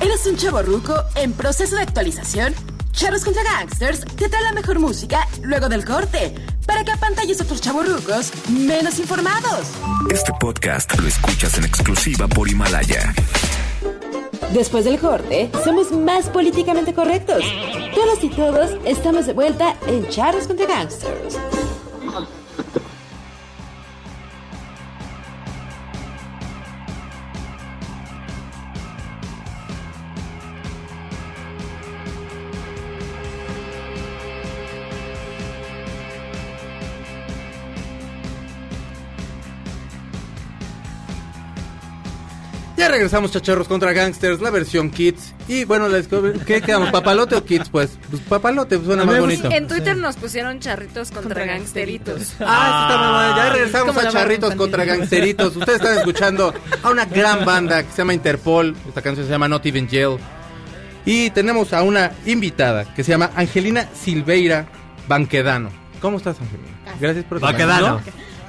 ¿Eres un chavo ruco en proceso de actualización? Charros contra Gangsters te trae la mejor música luego del corte para que apantalles a otros chavorrucos menos informados. Este podcast lo escuchas en exclusiva por Himalaya. Después del corte, somos más políticamente correctos. Todas y todos estamos de vuelta en Charros contra Gangsters. Ya regresamos, chacharros contra gangsters, la versión Kids. Y bueno, la Discovery- ¿qué quedamos? ¿Papalote o Kids? Pues, pues papalote suena más bonito. En Twitter nos pusieron charritos contra, gangsteritos. Ah, sí está muy bueno. Ya regresamos a Charritos contra. Gangsteritos. Ustedes están escuchando a una gran banda que se llama Interpol. Esta canción se llama Not Even Jail. Y tenemos a una invitada que se llama Angelina Silveira Banquedano. ¿Cómo estás, Angelina? Gracias por Baquedano.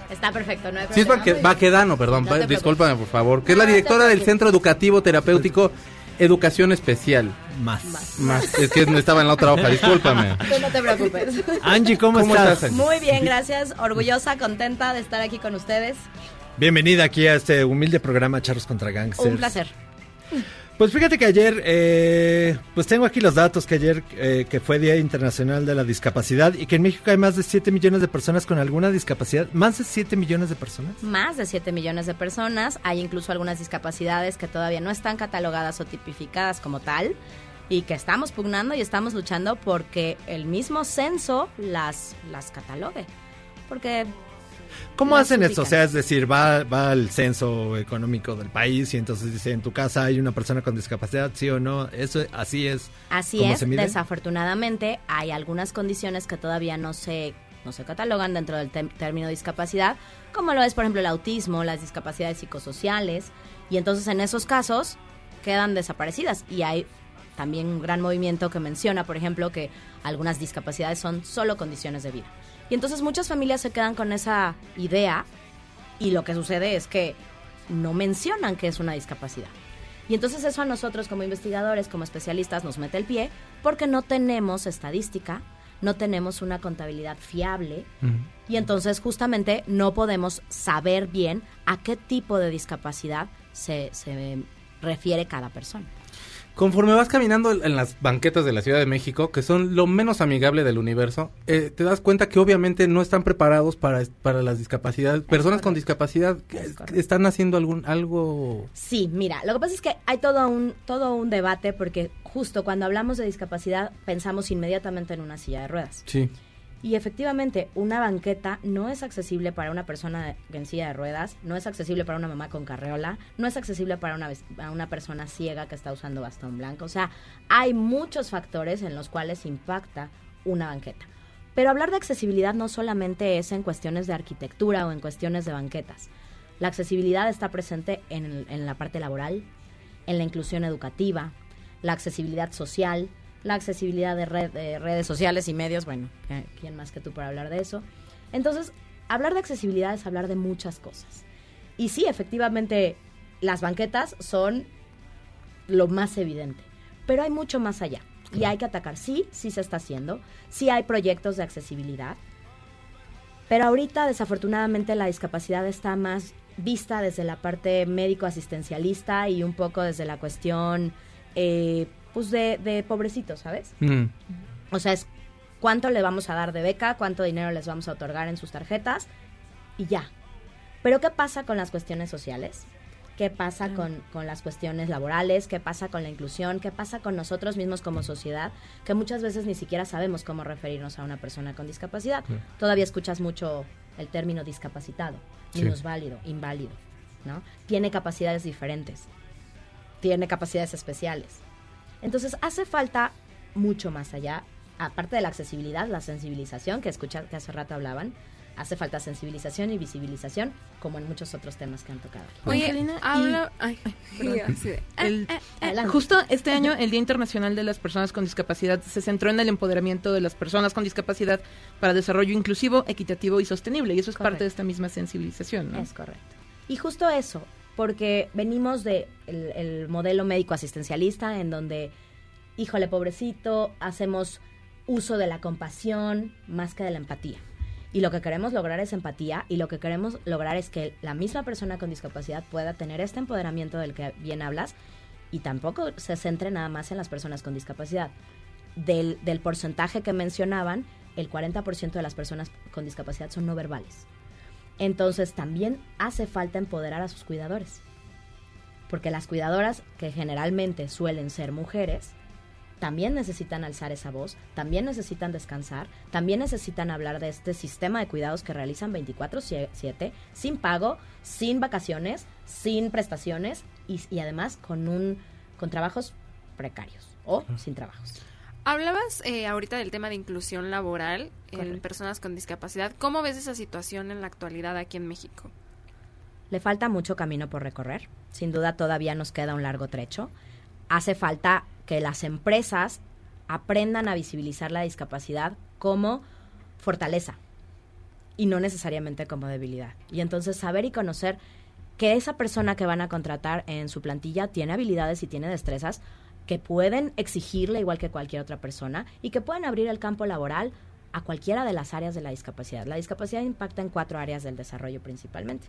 Está perfecto, no hay Sí, es problema. Baquedano, perdón. No Discúlpame, por favor. Que es la directora del. Centro Educativo Terapéutico Educación Especial. Más. Más. Es que no estaba en la otra hoja, discúlpame. Tú no te preocupes. Angie, ¿cómo, ¿Cómo estás? Muy bien, gracias. Orgullosa, contenta de estar aquí con ustedes. Bienvenida aquí a este humilde programa Charros contra Gangsters. Un placer. Pues fíjate que ayer, eh, pues tengo aquí los datos que ayer, eh, que fue Día Internacional de la Discapacidad y que en México hay más de 7 millones de personas con alguna discapacidad. ¿Más de 7 millones de personas? Más de 7 millones de personas. Hay incluso algunas discapacidades que todavía no están catalogadas o tipificadas como tal y que estamos pugnando y estamos luchando porque el mismo censo las, las catalogue. Porque ¿Cómo Las hacen esto? O sea, es decir, va, va al censo económico del país y entonces dice, en tu casa hay una persona con discapacidad, sí o no. Eso así es. Así ¿Cómo es, desafortunadamente hay algunas condiciones que todavía no se, no se catalogan dentro del término discapacidad, como lo es por ejemplo el autismo, las discapacidades psicosociales, y entonces en esos casos quedan desaparecidas y hay también un gran movimiento que menciona, por ejemplo, que algunas discapacidades son solo condiciones de vida. Y entonces muchas familias se quedan con esa idea y lo que sucede es que no mencionan que es una discapacidad. Y entonces eso a nosotros como investigadores, como especialistas, nos mete el pie porque no tenemos estadística, no tenemos una contabilidad fiable y entonces justamente no podemos saber bien a qué tipo de discapacidad se, se refiere cada persona. Conforme vas caminando en las banquetas de la Ciudad de México, que son lo menos amigable del universo, eh, te das cuenta que obviamente no están preparados para, para las discapacidades. Personas con discapacidad que están haciendo algún algo... Sí, mira, lo que pasa es que hay todo un, todo un debate porque justo cuando hablamos de discapacidad pensamos inmediatamente en una silla de ruedas. Sí. Y efectivamente, una banqueta no es accesible para una persona en silla de ruedas, no es accesible para una mamá con carreola, no es accesible para una, para una persona ciega que está usando bastón blanco. O sea, hay muchos factores en los cuales impacta una banqueta. Pero hablar de accesibilidad no solamente es en cuestiones de arquitectura o en cuestiones de banquetas. La accesibilidad está presente en, en la parte laboral, en la inclusión educativa, la accesibilidad social, la accesibilidad de, red- de redes sociales y medios, bueno, ¿qué- ¿quién más que tú para hablar de eso? Entonces, hablar de accesibilidad es hablar de muchas cosas. Y sí, efectivamente, las banquetas son lo más evidente, pero hay mucho más allá. Y hay que atacar, sí, sí se está haciendo, sí hay proyectos de accesibilidad, pero ahorita desafortunadamente la discapacidad está más vista desde la parte médico-asistencialista y un poco desde la cuestión eh, pues de, de pobrecitos, ¿sabes? Mm. O sea, es cuánto le vamos a dar de beca, cuánto dinero les vamos a otorgar en sus tarjetas y ya. Pero ¿qué pasa con las cuestiones sociales? ¿Qué pasa con, con las cuestiones laborales? ¿Qué pasa con la inclusión? ¿Qué pasa con nosotros mismos como sociedad? Que muchas veces ni siquiera sabemos cómo referirnos a una persona con discapacidad. Todavía escuchas mucho el término discapacitado, Sí. minusválido, inválido, ¿no? Tiene capacidades diferentes, tiene capacidades especiales. Entonces hace falta mucho más allá, aparte de la accesibilidad, la sensibilización que escucha que hace rato hablaban, hace falta sensibilización y visibilización, como en muchos otros temas que han tocado. Oye, Angelina, habla... Ay, de- El- Adelante. justo este año, el Día Internacional de las Personas con Discapacidad se centró en el empoderamiento de las personas con discapacidad para desarrollo inclusivo, equitativo y sostenible. Y eso es parte de esta misma sensibilización. ¿no? Es correcto. Y justo eso, porque venimos de el, el modelo médico asistencialista en donde, híjole, pobrecito, hacemos uso de la compasión más que de la empatía. Y lo que queremos lograr es empatía y lo que queremos lograr es que la misma persona con discapacidad pueda tener este empoderamiento del que bien hablas Y tampoco se centre nada más en las personas con discapacidad. Del, del porcentaje que mencionaban, el 40% de las personas con discapacidad son no verbales. Entonces también hace falta empoderar a sus cuidadores. Porque las cuidadoras, que generalmente suelen ser mujeres, también necesitan alzar esa voz, también necesitan descansar, también necesitan hablar de este sistema de cuidados que realizan 24/7, sin pago, sin vacaciones, sin prestaciones y, y además con un con trabajos precarios o sin trabajos. Hablabas eh, ahorita del tema de inclusión laboral en personas con discapacidad. ¿Cómo ves esa situación en la actualidad aquí en México? Le falta mucho camino por recorrer. Sin duda todavía nos queda un largo trecho. Hace falta que las empresas aprendan a visibilizar la discapacidad como fortaleza y no necesariamente como debilidad. Y entonces saber y conocer que esa persona que van a contratar en su plantilla tiene habilidades y tiene destrezas que pueden exigirle igual que cualquier otra persona y que pueden abrir el campo laboral a cualquiera de las áreas de la discapacidad. La discapacidad impacta en cuatro áreas del desarrollo principalmente.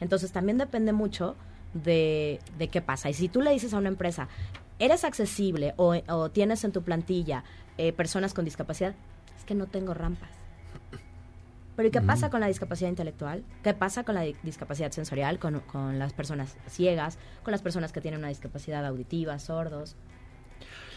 Entonces también depende mucho de, de qué pasa. Y si tú le dices a una empresa, eres accesible o, o tienes en tu plantilla eh, personas con discapacidad, es que no tengo rampas. Pero ¿y qué pasa con la discapacidad intelectual? ¿Qué pasa con la di- discapacidad sensorial, con, con las personas ciegas, con las personas que tienen una discapacidad auditiva, sordos?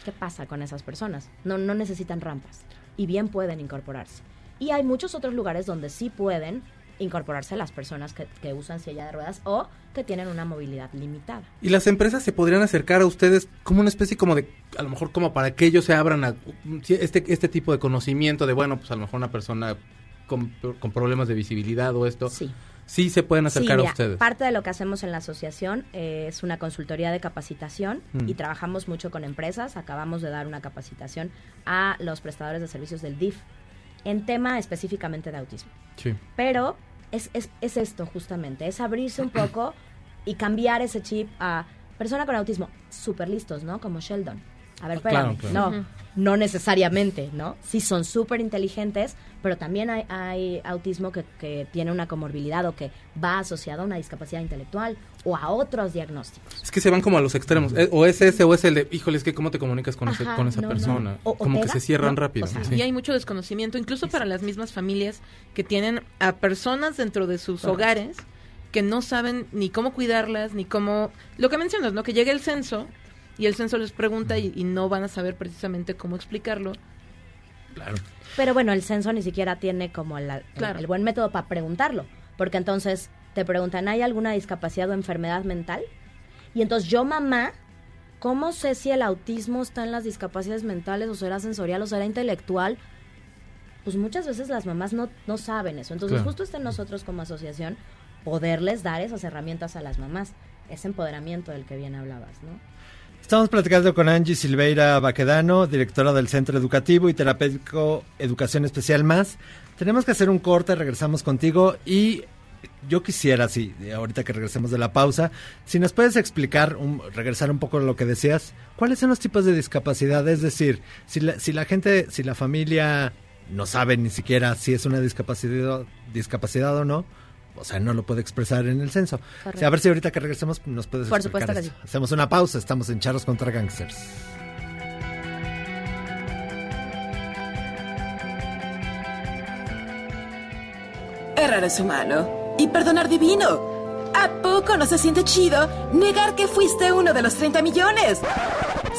¿Qué pasa con esas personas? No, no necesitan rampas y bien pueden incorporarse. Y hay muchos otros lugares donde sí pueden incorporarse las personas que, que usan silla de ruedas o que tienen una movilidad limitada. Y las empresas se podrían acercar a ustedes como una especie como de, a lo mejor como para que ellos se abran a si este, este tipo de conocimiento de, bueno, pues a lo mejor una persona con, con problemas de visibilidad o esto. Sí. Sí se pueden acercar Sí, a ustedes. Parte de lo que hacemos en la asociación eh, es una consultoría de capacitación Mm. y trabajamos mucho con empresas. Acabamos de dar una capacitación a los prestadores de servicios del DIF en tema específicamente de autismo. Sí. Pero es, es, es esto justamente, es abrirse un poco y cambiar ese chip a persona con autismo, súper listos, ¿no? Como Sheldon. A ver, espérame, claro. no, no necesariamente, ¿no? Sí son súper inteligentes, pero también hay, hay autismo que, que tiene una comorbilidad o que va asociado a una discapacidad intelectual o a otros diagnósticos. Es que se van como a los extremos. Eh, O es ese o es el de, híjole, es que cómo te comunicas con, ese- con esa no, persona. O- o como que da- se cierran ¿no? rápido. O sea, sí. Y hay mucho desconocimiento, incluso para las mismas familias que tienen a personas dentro de sus Correcto. hogares que no saben ni cómo cuidarlas, ni cómo... Lo que mencionas, ¿no? Que llega el censo y el censo les pregunta y, y no van a saber precisamente cómo explicarlo. Claro. Pero bueno, el censo ni siquiera tiene como la- el, buen método para preguntarlo, porque entonces te preguntan, ¿hay alguna discapacidad o enfermedad mental? Y entonces yo, mamá, ¿cómo sé si el autismo está en las discapacidades mentales o será sensorial o será intelectual? Pues muchas veces las mamás no, no saben eso. Entonces Claro. justo está en nosotros como asociación poderles dar esas herramientas a las mamás, ese empoderamiento del que bien hablabas, ¿no? Estamos platicando con Angie Silveira Baquedano, directora del Centro Educativo y Terapéutico Educación Especial Más. Tenemos que hacer un corte, regresamos contigo y yo quisiera, sí, ahorita que regresemos de la pausa, si nos puedes explicar, regresar un poco a lo que decías, ¿cuáles son los tipos de discapacidad? Es decir, si la, si la gente, si la familia no sabe ni siquiera si es una discapacidad, discapacidad o no, o sea, no lo puede expresar en el censo. Correcto. A ver si ahorita que regresemos nos puedes Por explicar supuesto que esto. sí. Hacemos una pausa, estamos en Charros contra Gangsters. Errar es humano y perdonar divino. ¿A poco no se siente chido negar que fuiste uno de los 30 millones?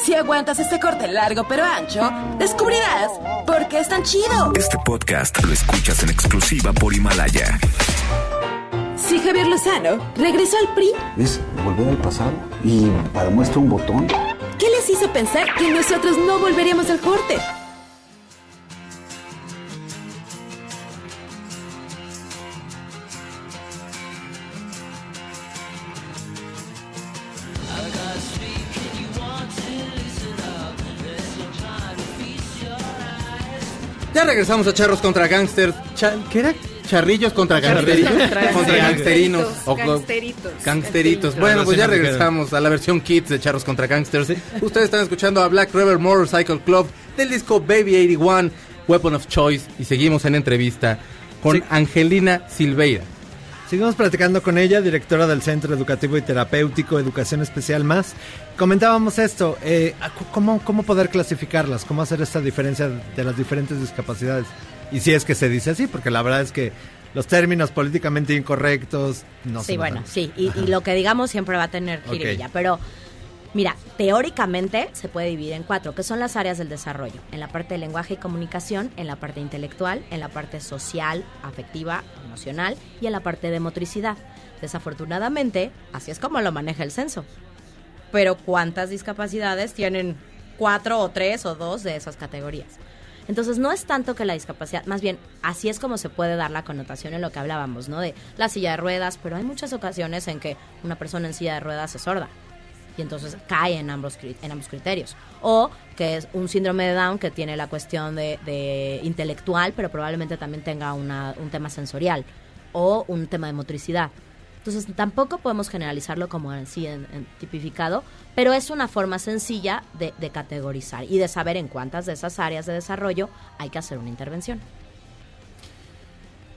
Si aguantas este corte largo pero ancho, descubrirás por qué es tan chido. Este podcast lo escuchas en exclusiva por Himalaya. Si Javier Lozano regresó al PRI, Es volver al pasado y para muestra un botón. ¿qué les hizo pensar que nosotros no volveríamos al corte? Ya regresamos a Charros contra Gangsters. Cha- ¿Qué era? Charrillos contra Charrillos gangsterinos. contra gangsterinos. O Gangsteritos. Gangsteritos. Bueno, pues ya regresamos a la versión Kids de Charros contra Gangsters. Ustedes están escuchando a Black River Motorcycle Club del disco Baby 81, Weapon of Choice. Y seguimos en entrevista con Angelina Silveira. Seguimos platicando con ella, directora del Centro Educativo y Terapéutico Educación Especial Más. Comentábamos esto, eh, ¿cómo, ¿cómo poder clasificarlas? ¿Cómo hacer esta diferencia de las diferentes discapacidades? Y si es que se dice así, porque la verdad es que los términos políticamente incorrectos no Sí, bueno, sí, y, y lo que digamos siempre va a tener jiribilla, pero mira, teóricamente se puede dividir en cuatro, que son las áreas del desarrollo, en la parte de lenguaje y comunicación, en la parte intelectual, en la parte social, afectiva, emocional y en la parte de motricidad. Desafortunadamente, así es como lo maneja el censo. Pero ¿cuántas discapacidades tienen cuatro o tres o dos de esas categorías? Entonces no es tanto que la discapacidad, más bien así es como se puede dar la connotación en lo que hablábamos, ¿no? De la silla de ruedas, pero hay muchas ocasiones en que una persona en silla de ruedas es sorda y entonces cae en ambos, en ambos criterios. O que es un síndrome de Down que tiene la cuestión de, de intelectual, pero probablemente también tenga una- un tema sensorial o un tema de motricidad. Entonces tampoco podemos generalizarlo como así en, en tipificado, pero es una forma sencilla de, de categorizar y de saber en cuántas de esas áreas de desarrollo hay que hacer una intervención.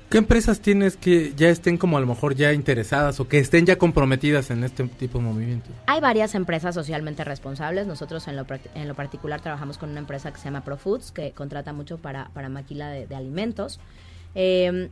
¿Qué empresas tienes que ya estén como a lo mejor ya interesadas o que estén ya comprometidas en este tipo de movimientos? Hay varias empresas socialmente responsables. Nosotros en lo, en lo particular trabajamos con una empresa que se llama ProFoods, que contrata mucho para, para maquila de, de alimentos. Eh,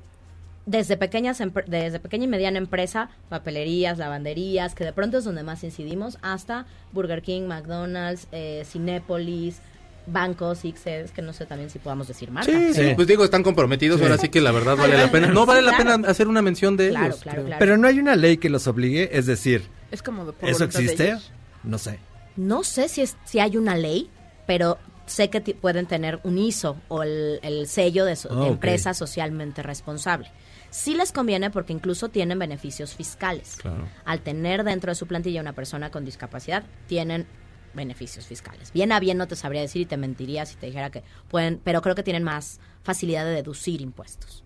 desde pequeñas empre- desde pequeña y mediana empresa, papelerías, lavanderías, que de pronto es donde más incidimos, hasta Burger King, McDonald's, eh, Cinépolis, bancos, ICES, que no sé también si podamos decir marcas. Sí, sí, pues digo, están comprometidos, Sí. ahora sí que la verdad vale la pena. No vale la pena hacer una mención de Claro, ellos. claro. Pero no hay una ley que los obligue, es decir, Es como de por ¿eso existe? No sé. No sé si, es, si hay una ley, pero sé que pueden tener un ISO o el, el sello de, so- Ah, de empresa socialmente responsable. Sí les conviene porque incluso tienen beneficios fiscales. Claro. Al tener dentro de su plantilla una persona con discapacidad, tienen beneficios fiscales. Bien a bien no te sabría decir y te mentiría si te dijera que pueden, pero creo que tienen más facilidad de deducir impuestos.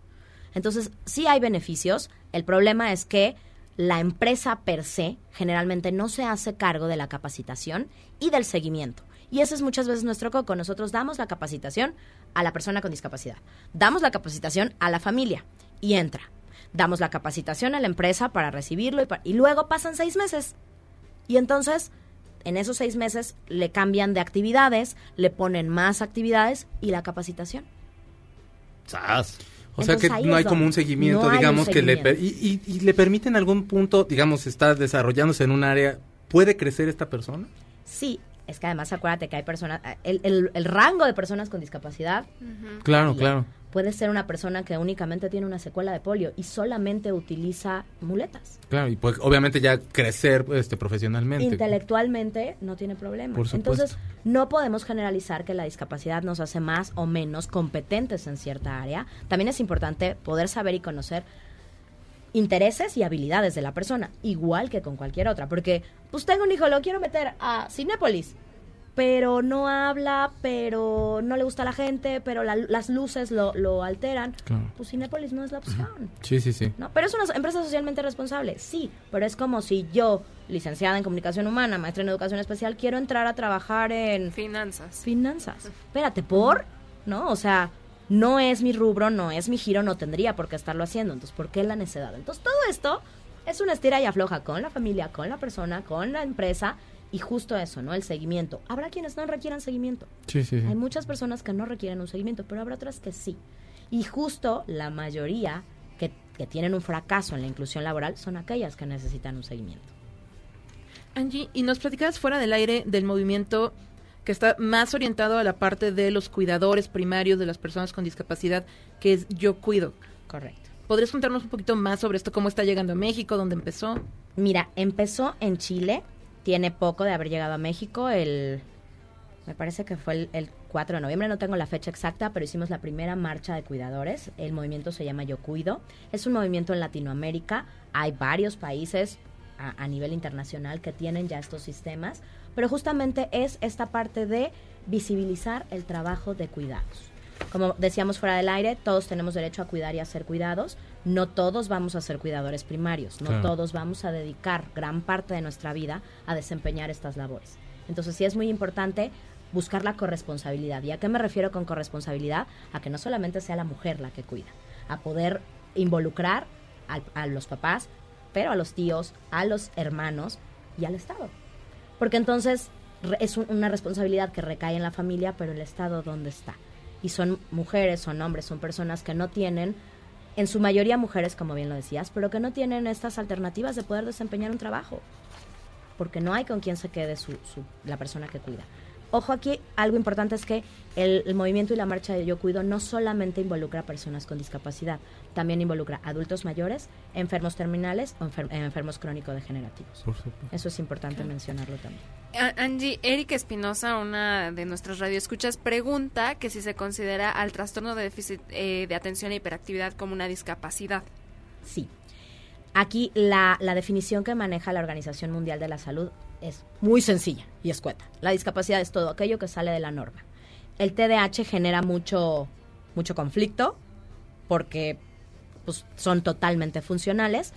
Entonces, sí hay beneficios. El problema es que la empresa per se generalmente no se hace cargo de la capacitación y del seguimiento. Y ese es muchas veces nuestro coco. Nosotros damos la capacitación a la persona con discapacidad. Damos la capacitación a la familia y entra. Damos la capacitación a la empresa para recibirlo y, pa- y luego pasan seis meses. Y entonces, en esos seis meses le cambian de actividades, le ponen más actividades y la capacitación. ¡Sas! O sea que no hay como un seguimiento, no hay un digamos, que le... Y, y- y le permite en algún punto, digamos, estar desarrollándose en un área, ¿puede crecer esta persona? Sí, es que además acuérdate que hay personas, el, el- el rango de personas con discapacidad Claro, claro. Puede ser una persona que únicamente tiene una secuela de polio y solamente utiliza muletas. Claro, y pues obviamente ya crecer este profesionalmente. Intelectualmente no tiene problema. Por supuesto. Entonces, no podemos generalizar que la discapacidad nos hace más o menos competentes en cierta área. También es importante poder saber y conocer intereses y habilidades de la persona, igual que con cualquier otra. Porque, pues tengo un hijo, lo quiero meter a Cinépolis, pero no habla, pero no le gusta a la gente, pero la- las luces lo, lo alteran. Claro. Pues Cinépolis no es la opción. Sí, sí, sí. ¿no? Pero es una empresa socialmente responsable, sí, pero es como si yo, licenciada en comunicación humana, maestra en educación especial, quiero entrar a trabajar en Finanzas. finanzas. Espérate, ¿por? ¿No? O sea, no es mi rubro, no es mi giro, no tendría por qué estarlo haciendo. Entonces, ¿por qué la necedad? Entonces, todo esto es una estira y afloja con la familia, con la persona, con la empresa y justo eso, ¿no? El seguimiento. Habrá quienes no requieran seguimiento. Sí, sí, sí. Hay muchas personas que no requieren un seguimiento, pero habrá otras que sí. Y justo la mayoría que, que tienen un fracaso en la inclusión laboral son aquellas que necesitan un seguimiento. Angie, y nos platicabas fuera del aire del movimiento que está más orientado a la parte de los cuidadores primarios de las personas con discapacidad, que es Yo Cuido. Correcto. ¿Podrías contarnos un poquito más sobre esto? ¿Cómo está llegando a México? ¿Dónde empezó? Mira, empezó en Chile, tiene poco de haber llegado a México, el me parece que fue el, el 4 de noviembre, no tengo la fecha exacta, pero hicimos la primera marcha de cuidadores. El movimiento se llama Yo Cuido. Es un movimiento en Latinoamérica. Hay varios países a, a nivel internacional que tienen ya estos sistemas, pero justamente es esta parte de visibilizar el trabajo de cuidados. Como decíamos fuera del aire, todos tenemos derecho a cuidar y a ser cuidados. No todos vamos a ser cuidadores primarios, no Claro. todos vamos a dedicar gran parte de nuestra vida a desempeñar estas labores. Entonces sí es muy importante buscar la corresponsabilidad. ¿Y a qué me refiero con corresponsabilidad? A que no solamente sea la mujer la que cuida, a poder involucrar al- a los papás, pero a los tíos, a los hermanos y al Estado. Porque entonces es un- una responsabilidad que recae en la familia, pero el Estado ¿dónde está? Y son mujeres, son hombres, son personas que no tienen, en su mayoría mujeres, como bien lo decías, pero que no tienen estas alternativas de poder desempeñar un trabajo. Porque no hay con quien se quede su, su- la persona que cuida. Ojo aquí, algo importante es que el, el movimiento y la marcha de Yo Cuido no solamente involucra a personas con discapacidad, también involucra a adultos mayores, enfermos terminales o enfer- enfermos crónico-degenerativos. Eso es importante mencionarlo también. Angie, Erika Espinosa, una de nuestras radioescuchas, pregunta que si se considera al trastorno de déficit eh, de atención e hiperactividad como una discapacidad. Sí. Aquí la, la definición que maneja la Organización Mundial de la Salud es muy sencilla y escueta. La discapacidad es todo aquello que sale de la norma. El TDAH genera mucho, mucho conflicto porque pues, son totalmente funcionales,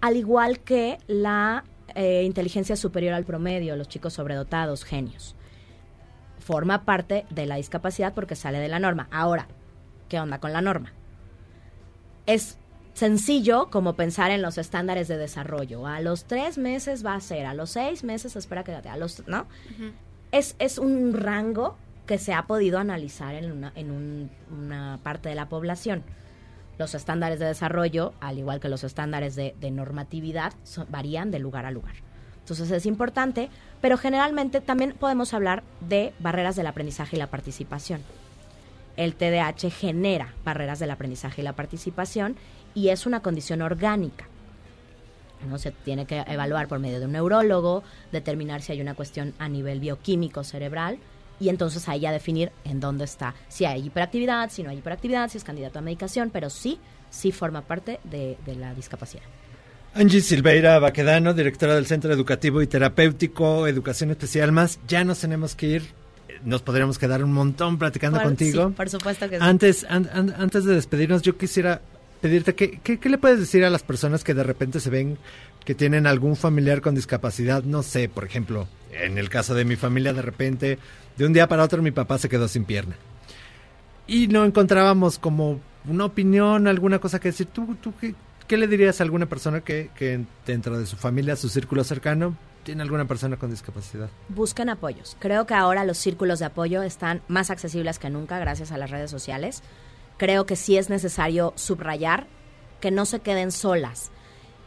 al igual que la eh, inteligencia superior al promedio, los chicos sobredotados, genios. Forma parte de la discapacidad porque sale de la norma. Ahora, ¿qué onda con la norma? Es sencillo como pensar en los estándares de desarrollo. A los tres meses va a ser, a los seis meses espera que a los, ¿no? Es, es un rango que se ha podido analizar en, una, en un- una parte de la población. Los estándares de desarrollo, al igual que los estándares de, de normatividad, son- varían de lugar a lugar. Entonces es importante, pero generalmente también podemos hablar de barreras del aprendizaje y la participación el TDAH genera barreras del aprendizaje y la participación y es una condición orgánica. ¿no? Se tiene que evaluar por medio de un neurólogo, determinar si hay una cuestión a nivel bioquímico cerebral y entonces ahí ya definir en dónde está, si hay hiperactividad, si no hay hiperactividad, si es candidato a medicación, pero sí, sí forma parte de, de la discapacidad. Angie Silveira Baquedano, directora del Centro Educativo y Terapéutico Educación Especial Más. Ya nos tenemos que ir. Nos podríamos quedar un montón platicando Por- contigo. sí, por supuesto que sí. Antes, an- an- antes de despedirnos, yo quisiera pedirte que, que- ¿qué le puedes decir a las personas que de repente se ven que tienen algún familiar con discapacidad? No sé, por ejemplo, en el caso de mi familia, de repente, de un día para otro mi papá se quedó sin pierna. Y no encontrábamos como una opinión, alguna cosa que decir. ¿Tú, tú qué, le dirías a alguna persona que, que dentro de su familia, su círculo cercano, tiene alguna persona con discapacidad? busquen apoyos. Creo que ahora los círculos de apoyo están más accesibles que nunca gracias a las redes sociales. Creo que sí es necesario subrayar que no se queden solas.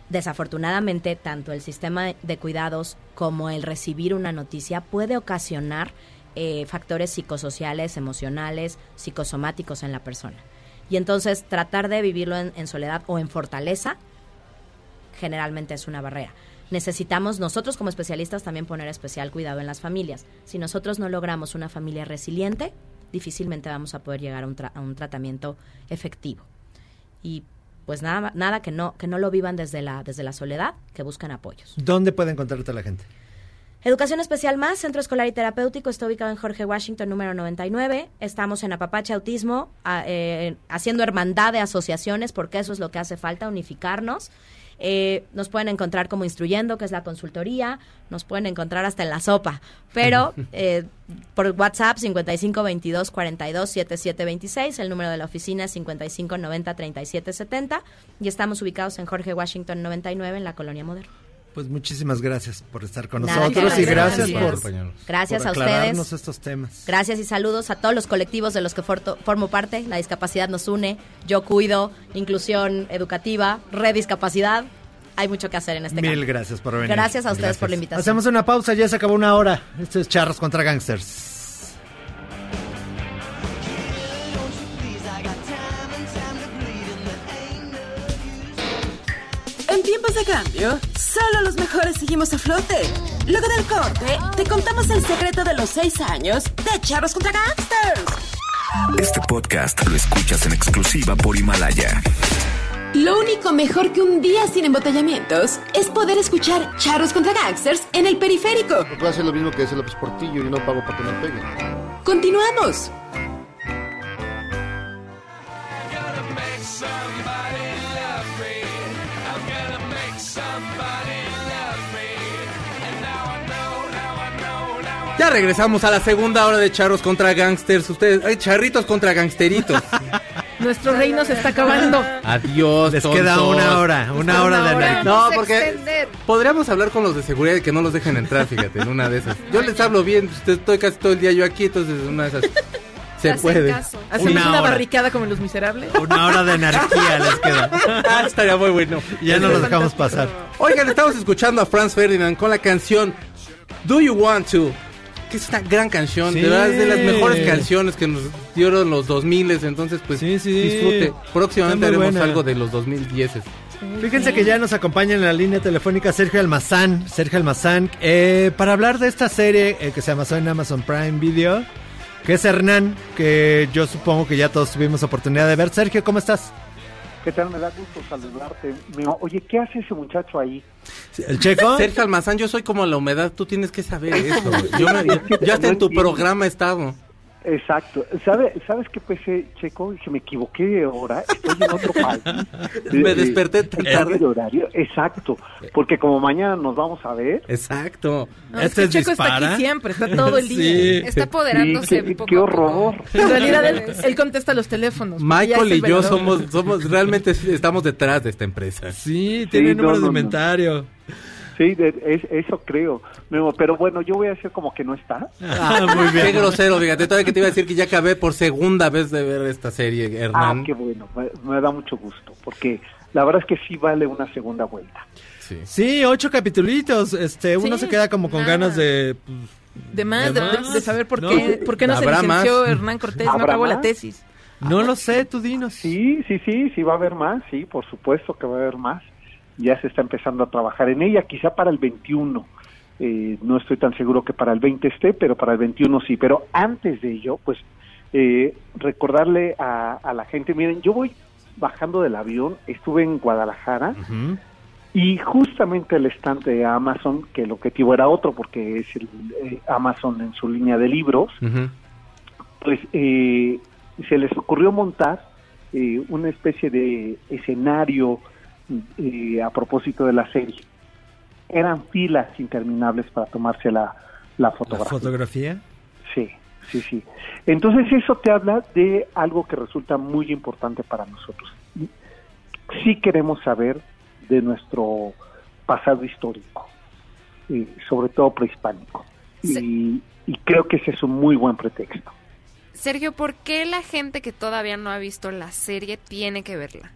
Desafortunadamente, tanto el sistema de cuidados como el recibir una noticia puede ocasionar eh, factores psicosociales, emocionales, psicosomáticos en la persona. Y entonces tratar de vivirlo en- en soledad o en fortaleza generalmente es una barrera. Necesitamos nosotros como especialistas también poner especial cuidado en las familias. Si nosotros no logramos una familia resiliente, difícilmente vamos a poder llegar a un, tra- a un tratamiento efectivo. Y pues nada, nada que no que no lo vivan desde la desde la soledad, que buscan apoyos. ¿Dónde puede encontrarte la gente? Educación Especial Más, Centro Escolar y Terapéutico, está ubicado en Jorge Washington número 99. Estamos en Apapache Autismo, a- eh, haciendo hermandad de asociaciones, porque eso es lo que hace falta, unificarnos. Eh, nos pueden encontrar como Instruyendo, que es la consultoría, nos pueden encontrar hasta en la sopa, pero eh, por WhatsApp 55 22 42 77 26, el número de la oficina es 55 90 37 70 y estamos ubicados en Jorge Washington 99 en la Colonia Moderna. Pues muchísimas gracias por estar con Nada, nosotros y gracias gracias. por, Gracias por a ustedes. estos temas. Gracias y saludos a todos los colectivos de los que forto- formo parte. La discapacidad nos une, yo cuido, inclusión educativa, rediscapacidad. Hay mucho que hacer en este Mil campo. gracias por venir. Gracias a ustedes por la invitación. Hacemos una pausa, ya se acabó una hora. Esto es Charros contra Gangsters. Tiempos de cambio, solo los mejores seguimos a flote. Luego del corte, te contamos el secreto de los seis años de Charros contra Gangsters. Este podcast lo escuchas en exclusiva por Himalaya. Lo único mejor que un día sin embotellamientos es poder escuchar Charros contra Gangsters en el periférico. Puedo hacer lo mismo que hace López Portillo y no pago para que me peguen. Continuamos. Ya regresamos a la segunda hora de Charros contra Gangsters. Ustedes, ay, charritos contra gangsteritos. Nuestro reino se está acabando. Adiós, Les queda una hora, una hora de anarquía. No, porque extender. podríamos hablar con los de seguridad y que no los dejen entrar, fíjate, en una de esas. Yo les hablo bien, estoy casi todo el día yo aquí, entonces en una de esas se hacen puede. caso. Hacemos Una una, barricada como en Los Miserables. Una hora de anarquía les queda. Ah, estaría muy bueno. Ya no los dejamos pasar. Oigan, estamos escuchando a Franz Ferdinand con la canción Do You Want To? Que es una gran canción, Sí. de verdad es de las mejores canciones que nos dieron los 2000 entonces pues Sí, sí. disfrute. Próximamente haremos buena. algo de los 2010. Fíjense que ya nos acompaña en la línea telefónica Sergio Almazán. Sergio Almazán, eh, para hablar de esta serie eh, que se amasó en Amazon Prime Video, que es Hernán, que yo supongo que ya todos tuvimos oportunidad de ver. Sergio, ¿cómo estás? ¿Qué tal? Me da gusto saludarte. Me- Oye, ¿qué hace ese muchacho ahí? ¿El checo? Sergio Almazán, yo soy como la humedad, tú tienes que saber eso. Yo, me- yo hasta en tu programa he estado. Exacto. ¿Sabe, ¿Sabes qué pensé, Checo? Que me equivoqué de hora. Estoy en otro país. Me desperté tan tarde. de horario. Exacto. Porque como mañana nos vamos a ver. Exacto. No, es que Checo está aquí siempre, está todo el día. Está apoderándose Sí, qué, poco horror. En realidad él, él contesta los teléfonos. Michael y yo somos, somos realmente estamos detrás de esta empresa. Sí, tiene número no, de no, no. inventario. Sí, de- es- eso creo. Pero bueno, yo voy a hacer como que no está. Ah, muy bien. Qué grosero, fíjate. Todavía que te iba a decir que ya acabé por segunda vez de ver esta serie, Ah, Hernán. qué bueno. Me, me da mucho gusto. Porque la verdad es que sí vale una segunda vuelta. Sí, ocho capitulitos. Este, uno Sí, se queda como con nada. ganas de. pues, De más, ¿De saber por No. qué, por qué no se ¿Habrá licenció más? Hernán Cortés, no ¿Habrá acabó la tesis. No lo sé, tú dinos. Sí, sí, sí, sí va a haber más, sí, por supuesto que va a haber más. Ya se está empezando a trabajar en ella, quizá para el 21. Eh, no estoy tan seguro que para el 20 esté, pero para el 21 sí. Pero antes de ello, pues eh, recordarle a, a la gente, miren, yo voy bajando del avión, estuve en Guadalajara y justamente el estante de Amazon, que el objetivo era otro porque es el eh, Amazon en su línea de libros, pues eh, se les ocurrió montar eh, una especie de escenario eh, a propósito de la serie. Eran filas interminables para tomarse la, la ¿La fotografía. fotografía? Sí, sí, sí. Entonces eso te habla de algo que resulta muy importante para nosotros. Sí queremos saber de nuestro pasado histórico, eh, sobre todo prehispánico. Y, y creo que ese es un muy buen pretexto. Sergio, ¿por qué la gente que todavía no ha visto la serie tiene que verla?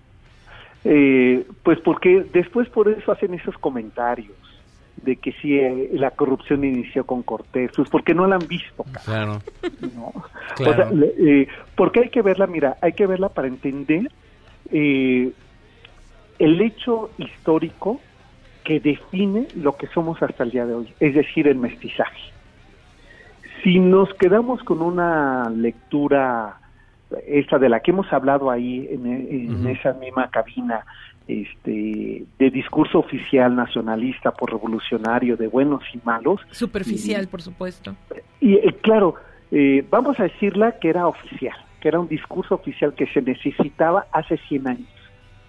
Eh, pues porque después por eso hacen esos comentarios de que si eh, la corrupción inició con Cortés, pues porque no la han visto. Claro. ¿no? O Claro. sea, le- eh, porque hay que verla, mira, hay que verla para entender eh, el hecho histórico que define lo que somos hasta el día de hoy, es decir, el mestizaje. Si nos quedamos con una lectura, esta de la que hemos hablado ahí en, esa misma cabina, este, de discurso oficial nacionalista por revolucionario de buenos y malos, Superficial, por supuesto. y eh, claro, eh, vamos a decirla que era oficial, que era un discurso oficial que se necesitaba hace 100 años,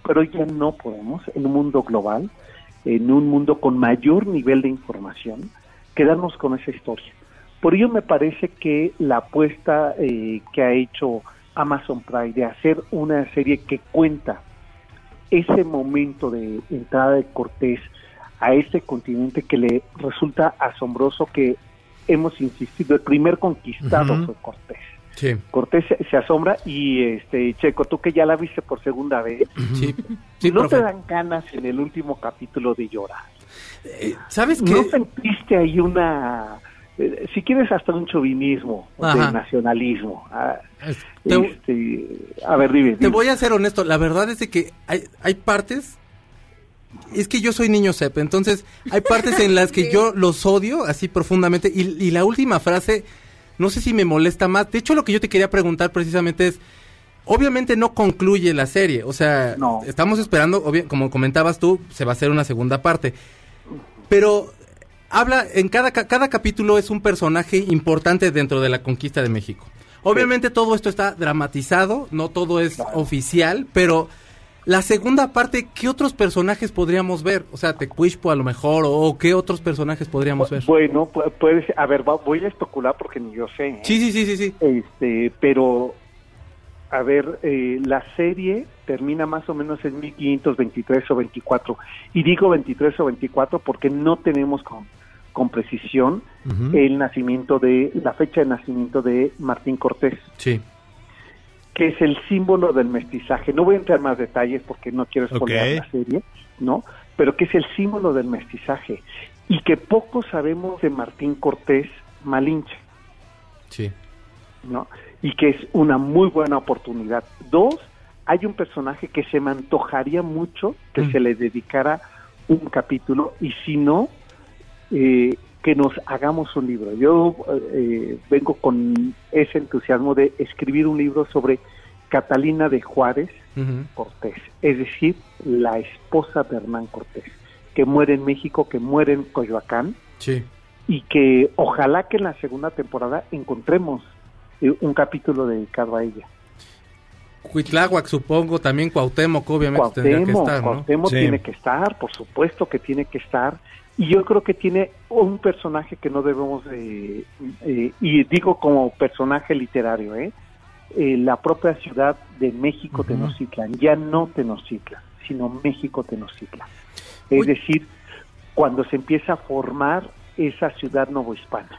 pero ya no podemos, en un mundo global, en un mundo con mayor nivel de información, quedarnos con esa historia. Por ello me parece que la apuesta eh, que ha hecho Amazon Prime de hacer una serie que cuenta ese momento de entrada de Cortés a este continente que le resulta asombroso que hemos insistido, el primer conquistado fue Cortés. Sí. Cortés se, se asombra y este Checo, tú que ya la viste por segunda vez, Sí, sí, no profe. te dan ganas en el último capítulo de llorar. ¿Sabes qué? ¿No sentiste ahí una, eh, si quieres hasta un chauvinismo Ajá. de nacionalismo? Ah, te- este, a ver, dime. Te voy a ser honesto, la verdad es de que hay, hay partes, es que yo soy niño Sepp, entonces hay partes en las que yo los odio así profundamente y, y la última frase, no sé si me molesta más, de hecho lo que yo te quería preguntar precisamente es, obviamente no concluye la serie, o sea, estamos esperando, como comentabas tú, se va a hacer una segunda parte, pero habla, en cada, ca- cada capítulo es un personaje importante dentro de la conquista de México. Obviamente todo esto está dramatizado, no todo es oficial, pero la segunda parte, ¿qué otros personajes podríamos ver? O sea, Tecuishpo a lo mejor, o qué otros personajes podríamos ver. Bueno, pu- puedes, a ver, voy a especular porque ni yo sé. ¿eh? Sí, sí, sí, sí, sí. Este, pero A ver, eh, la serie termina más o menos en 1523 o 24. Y digo 23 o 24 porque no tenemos con, con precisión el nacimiento de, la fecha de nacimiento de Martín Cortés, Sí. que es el símbolo del mestizaje. No voy a entrar en más detalles porque no quiero spoilear Ok. la serie, ¿no? Pero que es el símbolo del mestizaje. Y que poco sabemos de Martín Cortés Malinche. Sí. ¿no? Y que es una muy buena oportunidad. Dos, hay un personaje que se me antojaría mucho que Mm. se le dedicara un capítulo y si no, eh, que nos hagamos un libro. Yo eh, vengo con ese entusiasmo de escribir un libro sobre Catalina de Juárez. Cortés, es decir, la esposa de Hernán Cortés, que muere en México, que muere en Coyoacán, Sí. y que ojalá que en la segunda temporada encontremos eh, un capítulo dedicado a ella. Cuitláhuac, supongo, también Cuauhtémoc, obviamente tendría que Cuauhtémoc, estar, ¿no? Cuauhtémoc tiene que estar, por supuesto que tiene que estar, y yo creo que tiene un personaje que no debemos de, eh, y digo como personaje literario, ¿eh? Eh, la propia ciudad de México Tenochtitlan, ya no Tenochtitlan, sino México Tenochtitlan. Es decir, cuando se empieza a formar esa ciudad novohispana.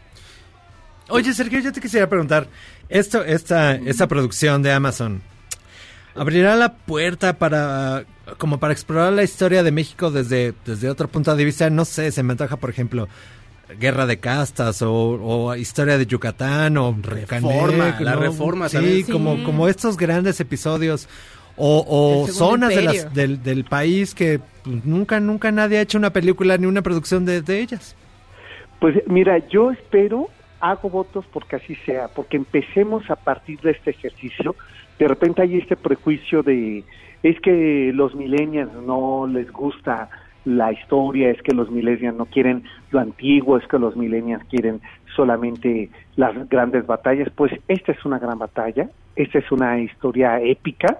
Oye, Sergio, yo te quisiera preguntar, esto, esta, esta producción de Amazon, ¿abrirá la puerta para, como para explorar la historia de México desde, desde otro punto de vista? No sé, se me antoja, por ejemplo, Guerra de Castas o, o Historia de Yucatán o Reforma, la Reforma Sí, también. como, Sí. como estos grandes episodios o, o zonas de las- del, del país que pues, nunca, nunca nadie ha hecho una película ni una producción de, de ellas. Pues mira, yo espero, hago votos porque así sea, porque empecemos a partir de este ejercicio. De repente hay este prejuicio de, es que los millennials no les gusta la historia, es que los millennials no quieren lo antiguo, es que los millennials quieren solamente las grandes batallas. Pues esta es una gran batalla, esta es una historia épica,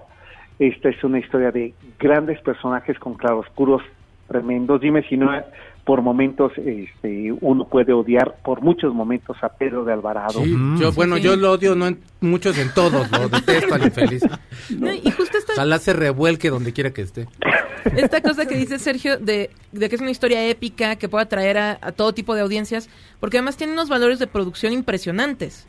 esta es una historia de grandes personajes con claroscuros tremendos. Dime si no por momentos este, uno puede odiar por muchos momentos a Pedro de Alvarado. Sí, yo, bueno, yo lo odio no en muchos, en todos, lo detesto al infeliz. No, y justo esta, Ojalá se revuelque donde quiera que esté. esta cosa que dice Sergio de, de que es una historia épica que puede atraer a, a todo tipo de audiencias, porque además tiene unos valores de producción impresionantes.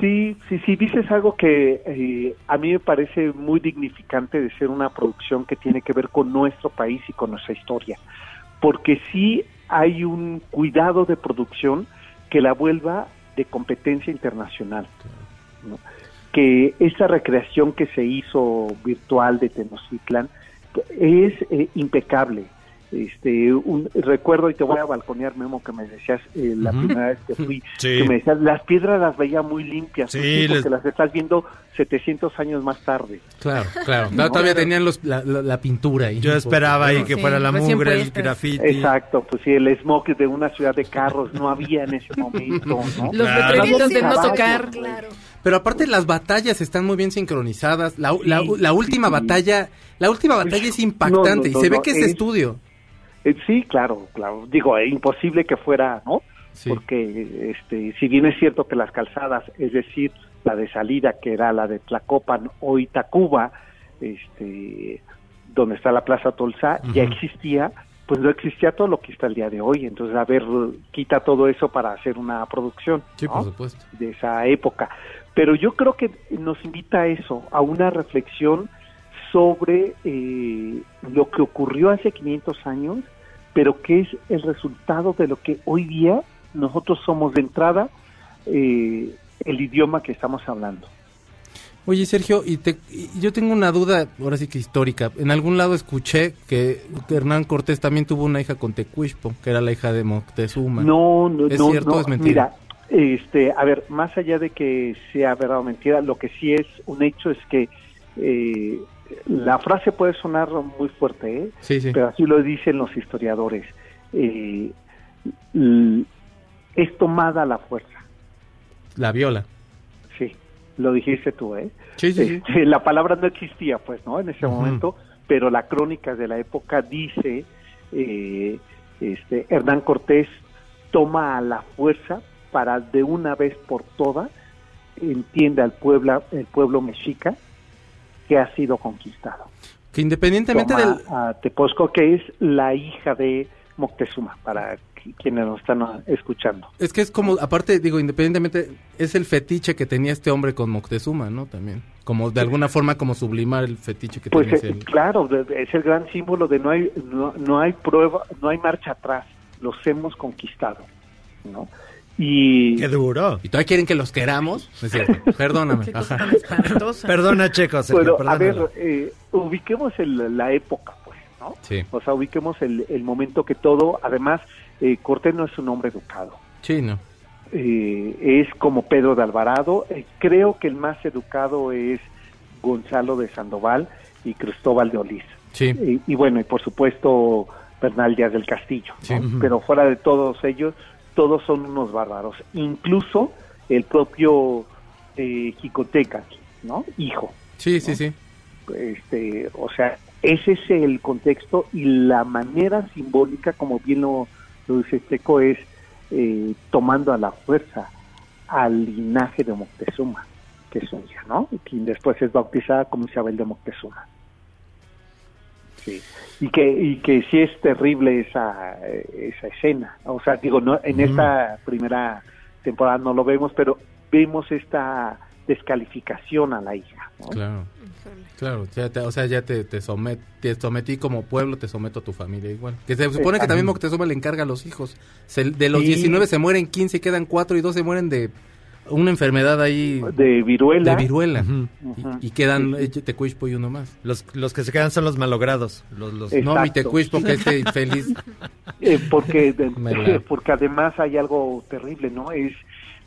Sí, sí, sí, dices algo que eh, a mí me parece muy dignificante de ser una producción que tiene que ver con nuestro país y con nuestra historia, porque sí hay un cuidado de producción que la vuelva de competencia internacional. Que esa recreación que se hizo virtual de Tenochtitlan es eh, impecable. Este, un, recuerdo y te voy a balconear, Memo, que me decías eh, la Ujú. primera vez que fui, Sí. que me decías, las piedras las veía muy limpias, Sí, pues sí, porque les- las estás viendo 700 años más tarde. Claro, claro. No, Todavía pero- tenían los, la, la- la pintura ahí. Yo esperaba ahí que Sí, fuera la recién mugre, el graffiti. Exacto, pues sí, el smog de una ciudad de carros no había en ese momento, ¿no? Los Claro. letreritos de no tocar. güey. Pero aparte las batallas están muy bien sincronizadas. La, la- la última sí. batalla, la última batalla es impactante No, no, y no, se ve no, que es, es- estudio. Eh, sí, claro, claro. Digo, es imposible que fuera, ¿no? Sí. Porque, este, si bien es cierto que las calzadas, es decir, la de salida, que era la de Tlacopan o Itacuba, este, donde está la Plaza Tolsa, ya existía, pues no existía todo lo que está el día de hoy. Entonces, a ver, quita todo eso para hacer una producción. Sí, ¿no? por supuesto. de esa época. Pero yo creo que nos invita a eso, a una reflexión sobre eh, lo que ocurrió hace 500 años, pero que es el resultado de lo que hoy día nosotros somos de entrada eh, el idioma que estamos hablando. Oye, Sergio, y, te- y yo tengo una duda, ahora sí que histórica. En algún lado escuché que Hernán Cortés también tuvo una hija con Tecuishpo, que era la hija de Moctezuma. No, no, ¿Es no, cierto no, o es mentira? Mira, este, a ver, más allá de que sea verdad o mentira, lo que sí es un hecho es que eh, la frase puede sonar muy fuerte, ¿eh? Sí, sí. pero así lo dicen los historiadores. Eh, es tomada la fuerza, La viola. sí, lo dijiste tú, ¿eh? Sí, sí, sí. Este, la palabra no existía, pues, ¿no? En ese momento, pero la crónica de la época dice, eh, este, Hernán Cortés toma a la fuerza para de una vez por todas entiende al pueblo, el pueblo mexica que ha sido conquistado. Que independientemente Toma del... a Tepozco, que es la hija de Moctezuma, para qui- quienes nos están escuchando. Es que es como, aparte, digo, independientemente, es el fetiche que tenía este hombre con Moctezuma, ¿no? También. Como de alguna forma, como sublimar el fetiche que Pues tenía ese- claro, es el gran símbolo de no hay no, no hay prueba, no hay marcha atrás, los hemos conquistado, ¿no? Y Qué duro. ¿Y todavía quieren que los queramos? No es cierto. Perdóname. Perdona, Checo, Sergio, Bueno, a ver, eh, ubiquemos el- la época, pues, ¿no? Sí. O sea, ubiquemos el, el momento que todo, además, eh, Cortés no es un hombre educado. Sí, no. Eh, es como Pedro de Alvarado. eh, creo que el más educado es Gonzalo de Sandoval y Cristóbal de Olís. Sí. Eh, y bueno, y por supuesto Bernal Díaz del Castillo. ¿no? Sí. Pero fuera de todos ellos, todos son unos bárbaros. Incluso el propio eh, Jicoteca, ¿no? Hijo. Sí, sí, sí. Este, o sea, ese es el contexto y la manera simbólica, como bien lo, lo dice Checo, es eh, tomando a la fuerza al linaje de Moctezuma, que es su hija, ¿no? Y quien después es bautizada como Isabel de Moctezuma. Sí. Y que, y que sí es terrible esa, esa escena. O sea, digo, no, en esta primera temporada no lo vemos, pero vemos esta descalificación a la hija. ¿no? Claro. Claro, ya te- o sea, ya te, te, somet- te sometí como pueblo, te someto a tu familia igual. Que se supone que también Moctezuma le encarga a los hijos. Se- de los Sí. 19 se mueren 15 y quedan 4 y 2 se mueren de una enfermedad ahí. De viruela. De viruela. Y, y quedan eh, Tecuishpo y uno más. Los, los que se quedan son los malogrados. Los, los... No, mi Exacto. Tecuishpo que esté infeliz. Eh, porque, de- porque además hay algo terrible, ¿no? Es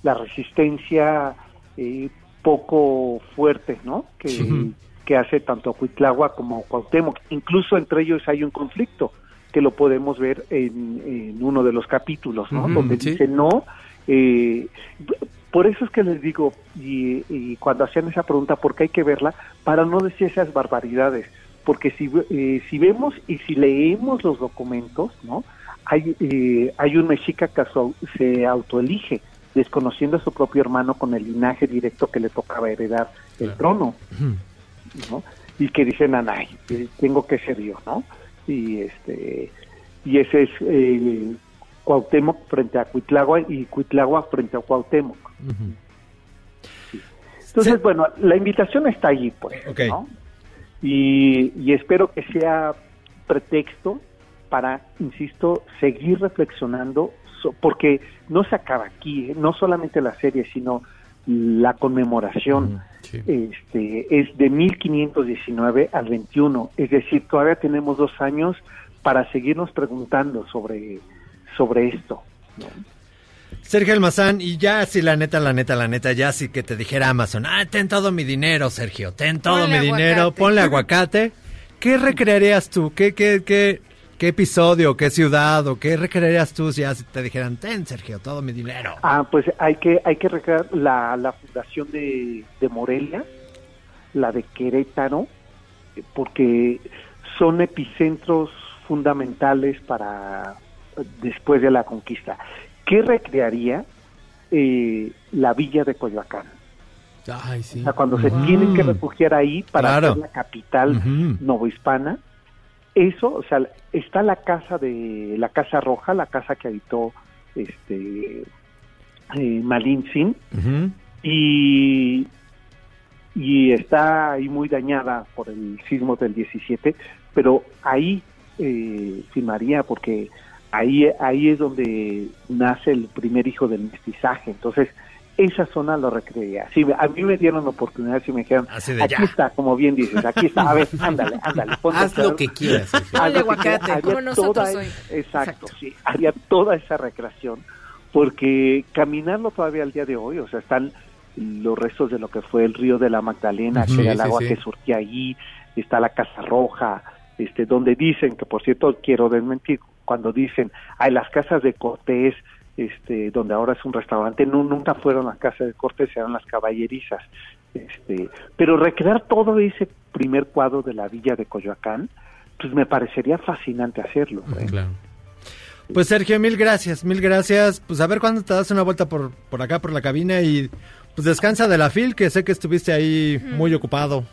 la resistencia eh, poco fuerte, ¿no? Que, Sí. que hace tanto Cuitlagua como Cuauhtémoc. Incluso entre ellos hay un conflicto que lo podemos ver en, en uno de los capítulos, ¿no? Donde sí. dice no. eh, por eso es que les digo, y, y cuando hacían esa pregunta, ¿por qué hay que verla? Para no decir esas barbaridades. Porque si, eh, si vemos y si leemos los documentos, ¿no? Hay, eh, hay un mexica que se autoelige, desconociendo a su propio hermano con el linaje directo que le tocaba heredar el trono, ¿no? Y que dicen, anay, eh, tengo que ser yo, ¿no? Y este y ese es eh, Cuauhtémoc frente a Cuitlagua y Cuitlagua frente a Cuauhtémoc. Entonces, bueno, la invitación está ahí, pues, Ok. ¿no? Y, y espero que sea pretexto para, insisto, seguir reflexionando, so- porque no se acaba aquí, ¿eh? no solamente la serie, sino la conmemoración. este, es de 1519 al 21, es decir, todavía tenemos dos años para seguirnos preguntando sobre, sobre esto. Sergio Almazán, y ya si la neta, la neta, la neta, ya si que te dijera Amazon, ah, ten todo mi dinero, Sergio, ten todo Ponle mi dinero, ponle aguacate. ¿Qué recrearías tú? ¿Qué, qué, qué, qué episodio, qué ciudad o qué recrearías tú si ya si te dijeran, ten, Sergio, todo mi dinero? Ah, pues hay que hay que recrear la, la fundación de, de Morelia, la de Querétaro, porque son epicentros fundamentales para después de la conquista. ¿Qué recrearía eh, la villa de Coyoacán? Ay, sí. O sea, cuando se tienen que refugiar ahí para Claro. hacer la capital Ujú. novohispana, eso, o sea, está la casa de la casa roja, la casa que habitó este eh, Malin Sin Ujú. y y está ahí muy dañada por el sismo del 17, pero ahí eh, filmaría porque ahí ahí es donde nace el primer hijo del mestizaje, entonces esa zona lo recrearía. Si a mí me dieron la oportunidad, si me dijeron, Así de aquí ya. está, como bien dices, aquí está, a ver, ándale, ándale, ponte Haz lo que quieras. Quieras. aguacate, como nosotros toda- hoy. Exacto, sí, haría toda esa recreación, porque caminarlo todavía al día de hoy, o sea, están los restos de lo que fue el río de la Magdalena, que era el agua sí. que surgía ahí, está la Casa Roja, este, donde dicen, que por cierto quiero desmentir, cuando dicen, hay las casas de Cortés, este, donde ahora es un restaurante, no, nunca fueron las casas de Cortés, eran las caballerizas. Este, pero recrear todo ese primer cuadro de la villa de Coyoacán, pues me parecería fascinante hacerlo. ¿eh? Claro. Pues Sergio, mil gracias, mil gracias. Pues a ver cuándo te das una vuelta por, por acá, por la cabina y pues descansa de la fil, que sé que estuviste ahí muy ocupado.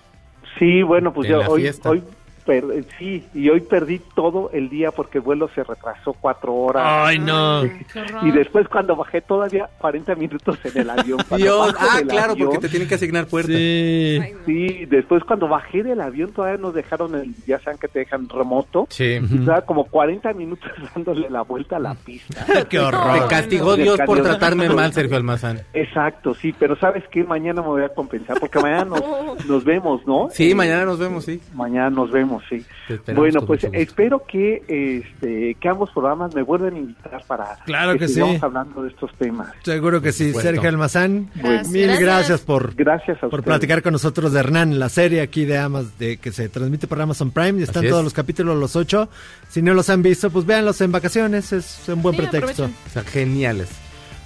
Sí, bueno, pues yo hoy, hoy per- sí, y hoy perdí todo el día porque el vuelo se retrasó cuatro horas. Ay, no. Y después cuando bajé todavía 40 minutos en el avión. Dios, ah, claro, avión- porque te tienen que asignar puertas. Sí. Sí, después cuando bajé del avión todavía nos dejaron, el, ya saben que te dejan remoto. Sí. Y como 40 minutos dándole la vuelta a la pista. Qué horror. Te castigó Dios por tratarme mal, Sergio Almazán. Exacto, sí, pero ¿sabes qué? Mañana me voy a compensar porque mañana nos, nos vemos, ¿no? Sí, mañana nos vemos, sí. Mañana nos vemos, sí. Te esperamos Bueno, pues espero que este que ambos programas me vuelvan a invitar para Claro que sí. sigamos hablando de estos temas. Seguro que sí, supuesto. Sergio Almazán. Gracias. Mil Gracias. gracias por, Gracias a por ustedes. platicar con nosotros de Hernán, la serie aquí de Amas, de que se transmite por Amazon Prime. Y están Así es. todos los capítulos, los ocho. Si no los han visto, pues véanlos en vacaciones, es un buen Sí, pretexto. aprovechen. O sea, geniales.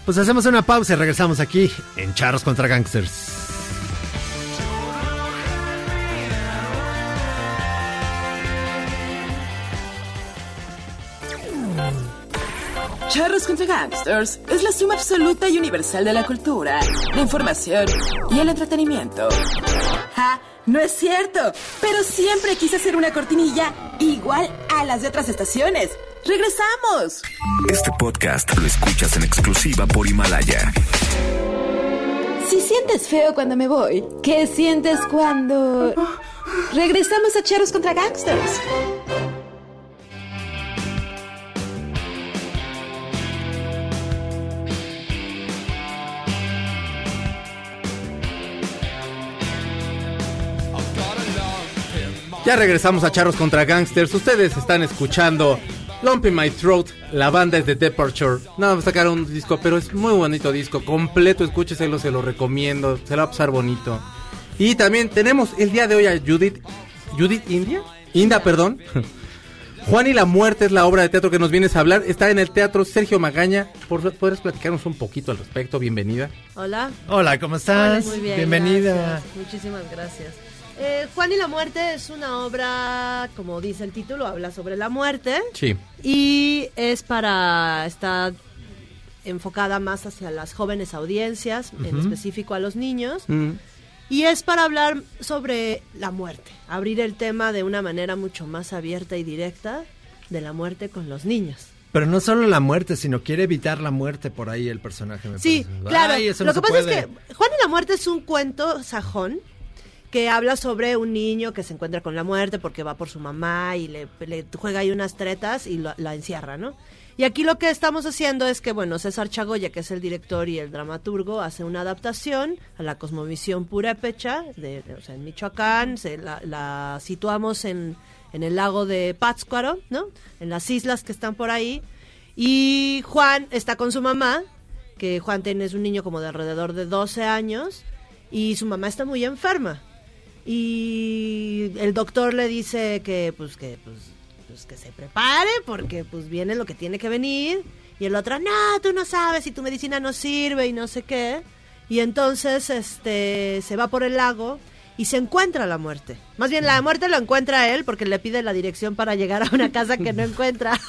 Pues hacemos una pausa y regresamos aquí en Charros contra Gangsters. Charros contra Gangsters es la suma absoluta y universal de la cultura, la información y el entretenimiento. ¡Ja! No es cierto, pero siempre quise hacer una cortinilla igual a las de otras estaciones. ¡Regresamos! Este podcast lo escuchas en exclusiva por Himalaya. Si sientes feo cuando me voy, ¿qué sientes cuando... Regresamos a Charros contra Gangsters? Ya regresamos a Charros contra Gangsters. Ustedes están escuchando Lump in My Throat. La banda es de Departure. No, sacaron un disco, pero es muy bonito disco. Completo, escúcheselo, se lo recomiendo. Se lo va a pasar bonito. Y también tenemos el día de hoy a Judith. ¿Judith India? Inda, perdón. Juan y la muerte es la obra de teatro que nos vienes a hablar. Está en el teatro Sergio Magaña. ¿Por- ¿Podrías platicarnos un poquito al respecto? Bienvenida. Hola. Hola, ¿cómo estás? Muy bien. Bienvenida. gracias. Muchísimas gracias. Eh, Juan y la muerte es una obra, como dice el título, habla sobre la muerte Sí. y es para está enfocada más hacia las jóvenes audiencias, en específico a los niños. Mm. Y es para hablar sobre la muerte, abrir el tema de una manera mucho más abierta y directa de la muerte con los niños. Pero no solo la muerte, sino quiere evitar la muerte por ahí el personaje. me Sí, parece. claro. Ay, eso Lo no que pasa puede. es que Juan y la muerte es un cuento sajón que habla sobre un niño que se encuentra con la muerte porque va por su mamá y le, juega ahí unas tretas y lo- la encierra, ¿no? Y aquí lo que estamos haciendo es que, bueno, César Chagoya, que es el director y el dramaturgo, hace una adaptación a la cosmovisión purépecha, de, de- o sea, en Michoacán, se la, la situamos en, en el lago de Pátzcuaro, ¿no? En las islas que están por ahí. Y Juan está con su mamá, que Juan tiene es un niño como de alrededor de 12 años, y su mamá está muy enferma. Y el doctor le dice que pues que pues, pues, que se prepare porque pues viene lo que tiene que venir. Y el otro, no, tú no sabes si tu medicina no sirve y no sé qué. Y entonces este se va por el lago y se encuentra la muerte. Más bien la muerte lo encuentra a él porque le pide la dirección para llegar a una casa que no encuentra.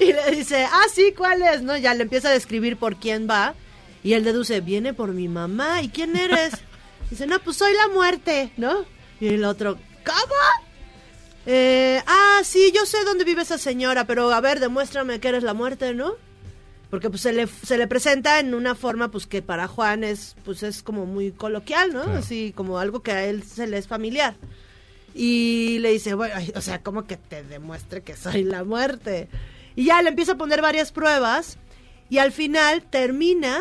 y le dice, ah, sí, ¿cuál es? ¿No? Ya le empieza a describir por quién va. Y él deduce, viene por mi mamá. ¿Y quién eres? Dice, no, pues soy la muerte, ¿no? Y el otro, ¿cómo? Eh, ah, sí, yo sé dónde vive esa señora, pero a ver, demuéstrame que eres la muerte, ¿no? Porque pues se le, se le presenta en una forma pues que para Juan es pues es como muy coloquial, ¿no? Así como algo que a él se le es familiar. Y le dice, bueno, o sea, como que te demuestre que soy la muerte. Y ya le empieza a poner varias pruebas y al final termina,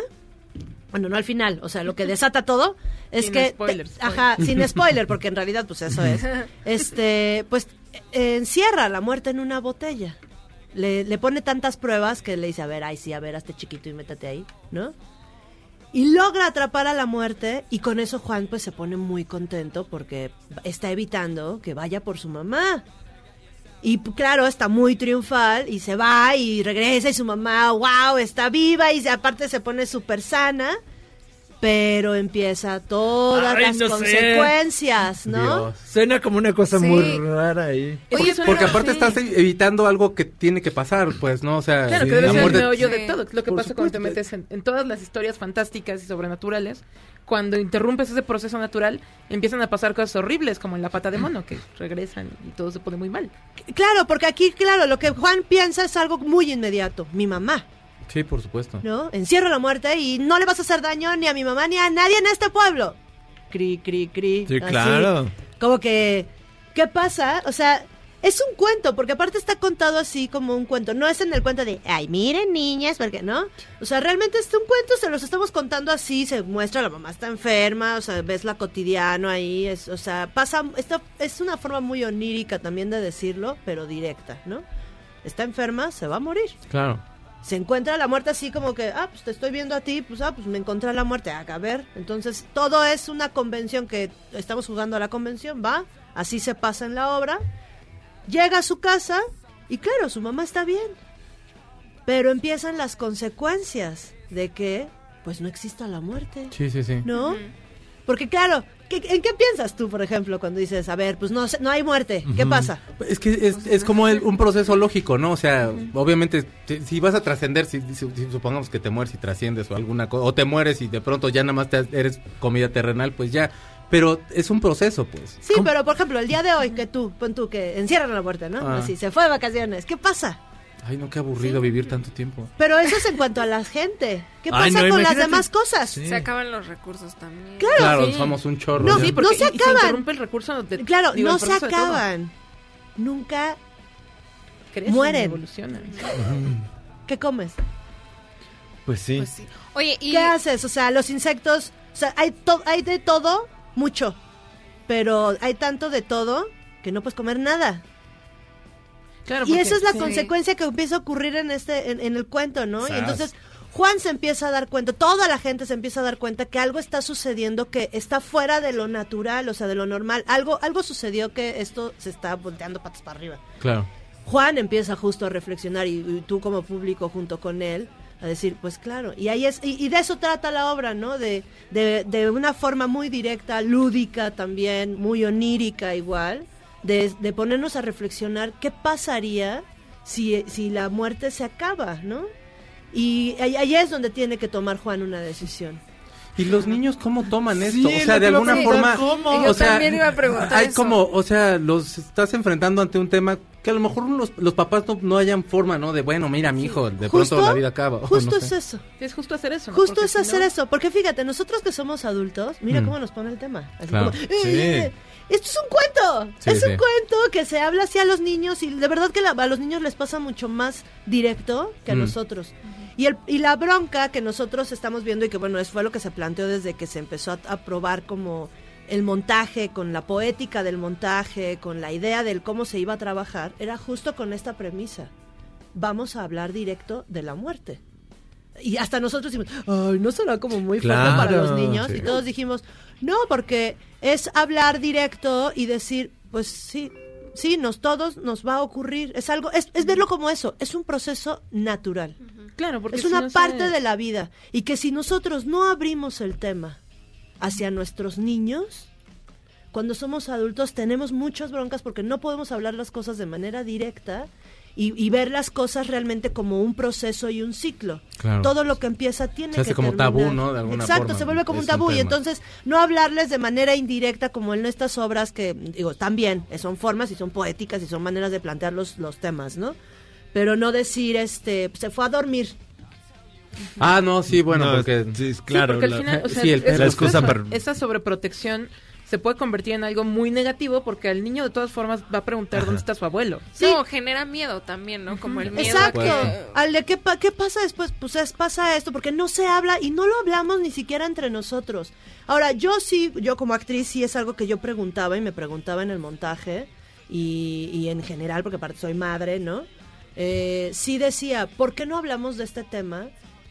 bueno, no al final, o sea, lo que desata todo es Sin que, te- spoilers, ajá, sin spoiler, porque en realidad pues eso es, este, pues eh, encierra la muerte en una botella. Le, le pone tantas pruebas que le dice, a ver, ay sí, a ver, hazte chiquito y métete ahí, ¿no? Y logra atrapar a la muerte y con eso Juan pues se pone muy contento porque está evitando que vaya por su mamá. Y claro, está muy triunfal y se va y regresa y su mamá, wow, está viva y aparte se pone súper sana. Pero empieza todas Ay, las no sé. consecuencias, ¿no? Dios. Suena como una cosa Sí. muy rara ahí. Porque, aparte sí. estás evitando algo que tiene que pasar, pues, ¿no? O sea, Claro, sí, que debe ser el meollo de todo. Lo que Por pasa cuando te metes en, en todas las historias fantásticas y sobrenaturales, cuando interrumpes ese proceso natural, empiezan a pasar cosas horribles, como en la pata de mono, que regresan y todo se pone muy mal. Claro, porque aquí, claro, lo que Juan piensa es algo muy inmediato. Mi mamá, Sí, por supuesto. ¿no? Encierro la muerte y no le vas a hacer daño ni a mi mamá ni a nadie en este pueblo. Cri, cri, cri. Sí, así. claro. Como que, ¿qué pasa? O sea, es un cuento, porque aparte está contado así como un cuento. No es en el cuento de, ay, miren niñas, porque no. O sea, realmente es un cuento, se los estamos contando así, se muestra, la mamá está enferma, o sea, ves la cotidiano ahí, es, o sea, pasa, esta, es una forma muy onírica también de decirlo, pero directa, ¿no? Está enferma, se va a morir Claro. Se encuentra la muerte así como que, ah, pues te estoy viendo a ti, pues ah, pues me encontré la muerte, ah, a ver. Entonces, todo es una convención que estamos jugando a la convención, va, así se pasa en la obra. Llega a su casa y claro, su mamá está bien. Pero empiezan las consecuencias de que pues no exista la muerte, Sí, sí, sí. ¿no? Porque claro, ¿qué- ¿en qué piensas tú, por ejemplo, cuando dices, a ver, pues no, no hay muerte, ¿qué pasa? Es que es, es como el- un proceso lógico, ¿no? O sea, obviamente, te- si vas a trascender, si, si- si supongamos que te mueres y trasciendes o alguna cosa, o te mueres y de pronto ya nada más te- eres comida terrenal, pues ya. Pero es un proceso, pues. Sí, pero por ejemplo, el día de hoy que tú, pon tú que encierran la muerte, ¿no? Ah. Así, se fue de vacaciones, ¿qué pasa? Ay, no, qué aburrido vivir tanto tiempo. Pero eso es en cuanto a la gente. ¿Qué Ay, pasa no, con las demás cosas? Se acaban los recursos también. Claro, Claro, sí. somos un chorro. No, sí, no se acaban. interrumpe el recurso de- Claro, digo, no el se acaban. Nunca Crecen, mueren. evolucionan. ¿Qué comes? Pues sí. Oye, y... ¿Qué haces? O sea, los insectos, o sea, hay, to- hay de todo, mucho. Pero hay tanto de todo que no puedes comer nada. Claro, y porque- esa es la sí. consecuencia que empieza a ocurrir en este en, en el cuento, ¿no? Y entonces Juan se empieza a dar cuenta, toda la gente se empieza a dar cuenta que algo está sucediendo que está fuera de lo natural, o sea, de lo normal. Algo algo sucedió que esto se está volteando patas para arriba. Claro. Juan empieza justo a reflexionar y, y tú como público junto con él a decir, pues claro, y ahí es y, y de eso trata la obra, ¿no? De, de, de una forma muy directa, lúdica también, muy onírica igual, de, de ponernos a reflexionar qué pasaría si, si la muerte se acaba, ¿no? Y ahí, ahí es donde tiene que tomar Juan una decisión. ¿Y los niños cómo toman esto? es o sea, de alguna forma. ¿cómo? O Yo sea, también iba a preguntar hay eso. como, o sea, los estás enfrentando ante un tema que a lo mejor los, los papás no, no hayan forma, ¿no? De, bueno, mira, mi hijo, de Justo- pronto la vida acaba. Justo no es sé. eso. Es justo hacer eso. ¿no? Justo Porque es si hacer no- eso, porque fíjate, nosotros que somos adultos, mira Mm. cómo nos pone el tema. Así Claro. como, Sí. "Eh, Esto es un cuento, Sí, es un cuento que se habla así a los niños y de verdad que la- a los niños les pasa mucho más directo que a Mm. nosotros. Y, el, y la bronca que nosotros estamos viendo y que bueno, es fue lo que se planteó desde que se empezó a, a probar como el montaje, con la poética del montaje, con la idea del cómo se iba a trabajar, era justo con esta premisa. Vamos a hablar directo de la muerte. Y hasta nosotros dijimos, ay, no será como muy fuerte Claro, para los niños. sí. Y todos dijimos, no, porque es hablar directo y decir, pues sí, sí, nos todos nos va a ocurrir. Es algo, es, es verlo como eso, es un proceso natural. Claro, porque es si una no parte de la vida. Y que si nosotros no abrimos el tema hacia nuestros niños, cuando somos adultos tenemos muchas broncas porque no podemos hablar las cosas de manera directa y, y ver las cosas realmente como un proceso y un ciclo. Claro. Todo lo que empieza tiene Se hace que como terminar. tabú, ¿no? De alguna Exacto, forma. se vuelve como un Es un tabú y entonces no hablarles de manera indirecta como en estas obras que digo, también eh, son formas y son poéticas y son maneras de plantear los, los temas, ¿no? Pero no decir este se fue a dormir. Ah, no, sí, bueno, No, porque. sí, Sí, porque al final, o sea, sí, el es la excusa para- esa sobreprotección se puede convertir en algo muy negativo porque al niño de todas formas va a preguntar dónde está su abuelo. No, genera miedo también, ¿no? Como el miedo. Exacto. que- Al de qué, pa- qué pasa después, pues es, pasa esto, porque no se habla y no lo hablamos ni siquiera entre nosotros. Ahora, yo sí, yo como actriz sí es algo que yo preguntaba y me preguntaba en el montaje y, y en general, porque aparte soy madre, ¿no? Eh, sí decía, ¿por qué no hablamos de este tema?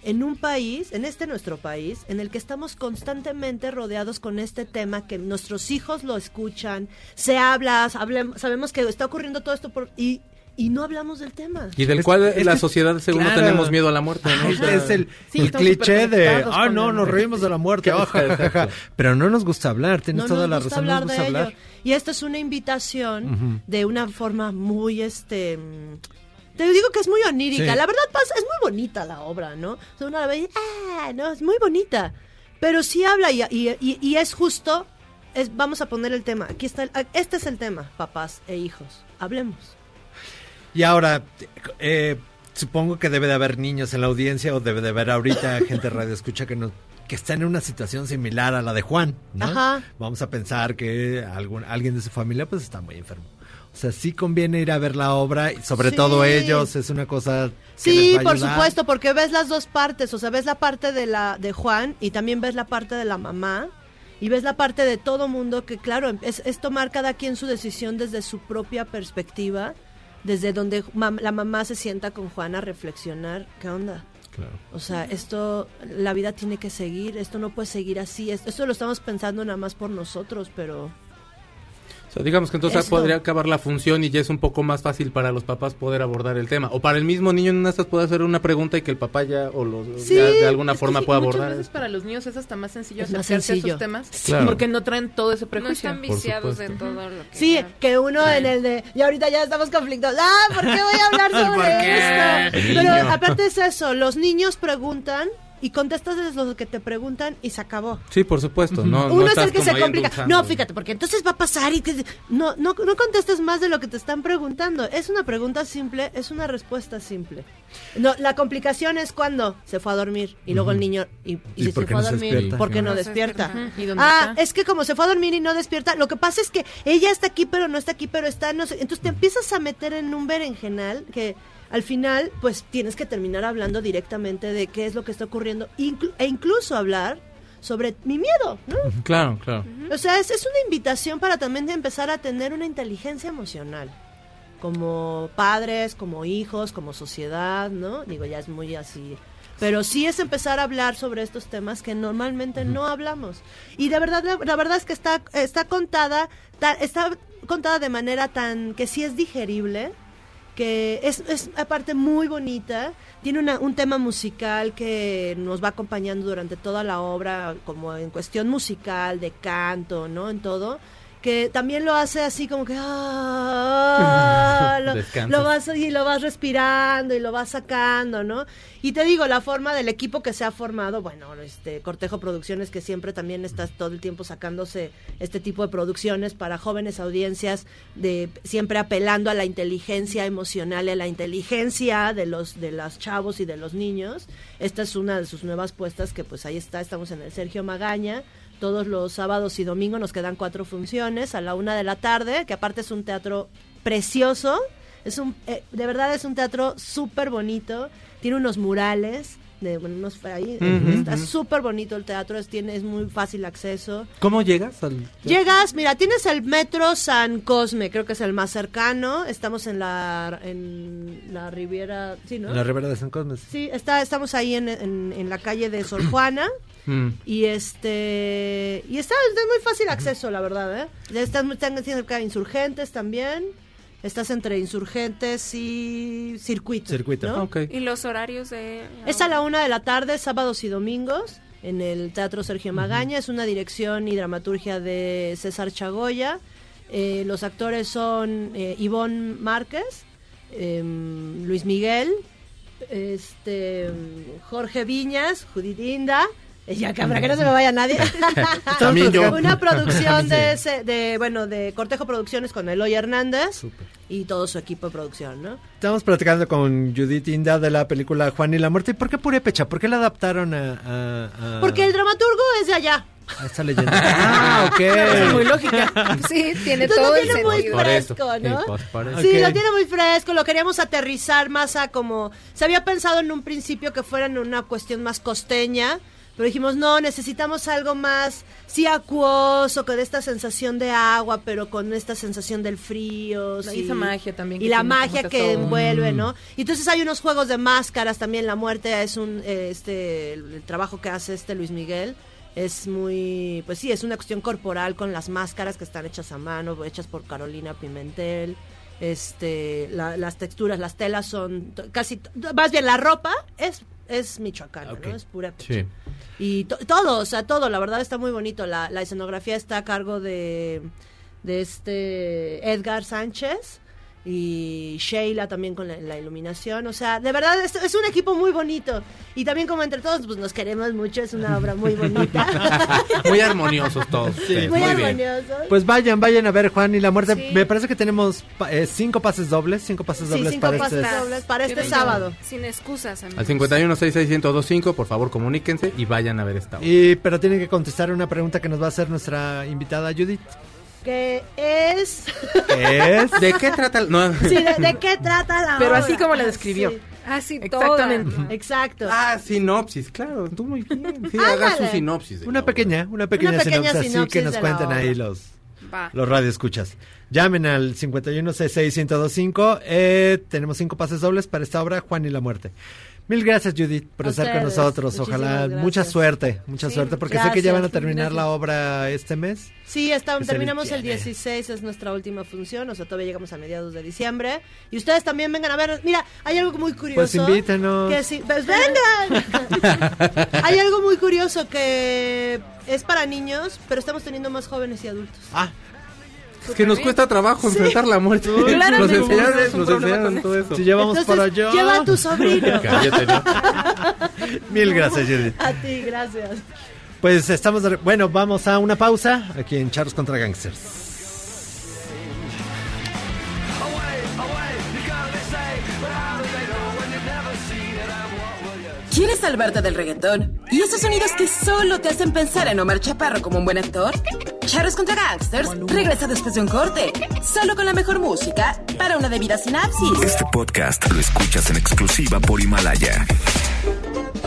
En un país, en este nuestro país, en el que estamos constantemente rodeados con este tema, que nuestros hijos lo escuchan, se habla, hable- sabemos que está ocurriendo todo esto por, y, y no hablamos del tema. Y del Es- cual es la que- sociedad según no tenemos miedo a la muerte. ¿no? Ay, O sea, es el, Sí, el estamos cliché de, ah, no, el- nos reímos de la muerte, ja, ja, ja". pero no nos gusta hablar, tienes no toda nos la gusta razón, no hablar nos gusta de hablar. ello. Y esta es una invitación de una forma muy, este... Te digo que es muy onírica. Sí. La verdad pasa, es muy bonita la obra, ¿no? O sea, uno la ve y, ah, no, es muy bonita. Pero sí habla y, y, y- y es justo, es, vamos a poner el tema. Aquí está, el- este es el tema, papás e hijos. Hablemos. Y ahora, eh, supongo que debe de haber niños en la audiencia o debe de haber ahorita gente radio escucha que nos que está en una situación similar a la de Juan, ¿no? Ajá. Vamos a pensar que algún, alguien de su familia pues está muy enfermo. O sea, sí conviene ir a ver la obra y sobre Sí. todo ellos, es una cosa que les Sí, va a por supuesto, porque ves las dos partes, o sea, ves la parte de la de Juan y también ves la parte de la mamá y ves la parte de todo mundo que claro, es, es tomar cada quien su decisión desde su propia perspectiva, desde donde mam- la mamá se sienta con Juan a reflexionar, ¿qué onda? O sea, esto, la vida tiene que seguir, esto no puede seguir así, esto, esto lo estamos pensando nada más por nosotros, pero... O sea, digamos que entonces Esto. podría acabar la función y ya es un poco más fácil para los papás poder abordar el tema. O para el mismo niño en una de estas puede hacer una pregunta y que el papá ya o los, Sí, ya de alguna forma sí, pueda muchas abordar. veces para los niños es hasta más sencillo Es más acercarse a sencillo. esos temas Claro. porque no traen todo ese No prejuicio. están viciados de todo lo que... Sí, que uno en el de, y ahorita ya estamos conflictos, ah, ¿por qué voy a hablar ¿Por sobre esto? Pero aparte es eso, los niños preguntan y contestas desde lo que te preguntan y se acabó. Sí, por supuesto. No, no Uno es el que se complica. No, fíjate, porque entonces va a pasar y que no, no, no contestes más de lo que te están preguntando. Es una pregunta simple, es una respuesta simple. No, la complicación es cuando se fue a dormir y luego el niño y, y ¿Y si se qué fue a no se dormir, despierta? ¿por qué no despierta? despierta. ¿Y dónde Ah, está? es que como se fue a dormir y no despierta, lo que pasa es que ella está aquí pero no está aquí, pero está no sé. Entonces te empiezas a meter en un berenjenal que al final pues tienes que terminar hablando directamente de qué es lo que está ocurriendo inclu- e incluso hablar sobre mi miedo, ¿no? Claro, claro. O sea, es, es una invitación para también empezar a tener una inteligencia emocional. Como padres, como hijos, como sociedad, ¿no? Digo, ya es muy así. Pero sí es empezar a hablar sobre estos temas que normalmente no hablamos. Y de verdad, la, la verdad es que está, está contada, ta- está contada de manera tan, que sí es digerible, que es, es aparte muy bonita, tiene una- un tema musical que nos va acompañando durante toda la obra, como en cuestión musical, de canto, ¿no? En todo, que también lo hace así como que ah, lo, lo vas y lo vas respirando y lo vas sacando, ¿no? Y te digo, la forma del equipo que se ha formado, bueno, este Cortejo Producciones que siempre también está todo el tiempo sacándose este tipo de producciones para jóvenes audiencias, de siempre apelando a la inteligencia emocional, y a la inteligencia de los de los chavos y de los niños. Esta es una de sus nuevas puestas que pues ahí está, estamos en el Sergio Magaña. Todos los sábados y domingos nos quedan cuatro funciones a la una de la tarde, que aparte es un teatro precioso. Es un, eh, de verdad es un teatro súper bonito. Tiene unos murales. De, bueno, unos, ahí, está ujú. súper bonito el teatro, es, tiene, es muy fácil acceso. ¿Cómo llegas al Llegas, mira, tienes el metro San Cosme, creo que es el más cercano. Estamos en la, en la Riviera, sí, ¿no? En la Ribera de San Cosme. Sí, está, estamos ahí en, en- en la calle de Sor Juana. Mm. Y este y está es de muy fácil acceso, la verdad, ¿eh? Estás muy están cerca de insurgentes también. Estás entre insurgentes y circuito. Circuito. ¿no? ¿Y los horarios de...? Es a la una de la tarde, sábados y domingos, en el Teatro Sergio Magaña. Es una dirección y dramaturgia de César Chagoya. Eh, los actores son eh, Ivonne Márquez, em, Luis Miguel, este Jorge Viñas, Judith Inda. Ya que para que no se me vaya nadie. También yo. Una producción de, ese- de, bueno, de Cortejo Producciones con Eloy Hernández y todo su equipo de producción, ¿no? Estamos platicando con Judith Inda de la película Juan y la Muerte. ¿Y por qué Purépecha? ¿Por qué la adaptaron a, a- a- Porque el dramaturgo es de allá. a esta leyenda? Ah, ok. Es muy lógica. Sí, tiene Entonces todo lo el tiene muy sentido. Por eso. fresco, ¿no? Sí, pues, lo tiene muy fresco, lo queríamos aterrizar más a como... Se había pensado en un principio que fuera en una cuestión más costeña, pero dijimos, no, necesitamos algo más, sí, acuoso, que dé esta sensación de agua, pero con esta sensación del frío. Y esa magia también Y la magia que todo. envuelve, Mm. ¿no? Y entonces hay unos juegos de máscaras también, la muerte es un, eh, este, el, el trabajo que hace este Luis Miguel. Es muy, pues sí, es una cuestión corporal con las máscaras que están hechas a mano, hechas por Carolina Pimentel. Este, la- las texturas, las telas son casi, más bien la ropa es es michoacana. ¿no? Es pura Sí. y to- todo, o sea, todo, la verdad está muy bonito. La, la escenografía está a cargo de, de este Edgar Sánchez y Sheila también con la, la iluminación. O sea, de verdad es, es un equipo muy bonito. Y también como entre todos, pues nos queremos mucho, es una obra muy bonita. Muy armoniosos todos. ustedes, muy muy bien. armonioso. Pues vayan, vayan a ver Juan y la muerte. Sí. Me parece que tenemos eh, cinco pases dobles, cinco pases Sí, dobles cinco para pases este. dobles para este sábado. Sin excusas, amigos. Al 51661025, por favor, comuníquense y vayan a ver esta obra. Y pero tienen que contestar una pregunta que nos va a hacer nuestra invitada Judith. Que es... ¿Es? ¿De qué trata? el- No. Sí, ¿de, de qué trata la Pero obra? así como la describió. Sí. Ah, sí, Exactamente. toda. Exacto. Ah, sinopsis, claro, tú muy bien. Sí, haga su sinopsis. Una pequeña, una pequeña, Una pequeña sinopsis, así sinopsis que nos cuenten ahí los Va. los radioescuchas. Llamen al 51661025. Eh, tenemos cinco pases dobles para esta obra, Juan y la muerte. Mil gracias, Judith, por A estar con ustedes. nosotros. Muchísimas Ojalá, gracias. mucha suerte, mucha Sí, suerte, porque sé que ya gracias, van a terminar gracias. la obra este mes. Sí, está, el terminamos el, viene. 16, es nuestra última función, o sea, todavía llegamos a mediados de diciembre. Y ustedes también vengan a ver. Mira, hay algo muy curioso. Pues invítenos. Que sí, pues vengan. hay algo muy curioso que es para niños, pero estamos teniendo más jóvenes y adultos. Ah, Es que nos cuesta trabajo enfrentar la muerte. Nos Claramente. enseñaron, Es nos enseñaron con todo eso. Si llevamos Entonces, por allá. lleva a tu sobrino. Cállate, ¿no? Mil gracias, Judith. A ti, gracias. Pues estamos, de re- bueno, vamos a una pausa aquí en Charros contra Gangsters. ¿Quieres salvarte del reggaetón? ¿Y esos sonidos que solo te hacen pensar en Omar Chaparro como un buen actor? Charros contra Gangsters regresa después de un corte, solo con la mejor música para una debida sinapsis. Este podcast lo escuchas en exclusiva por Himalaya.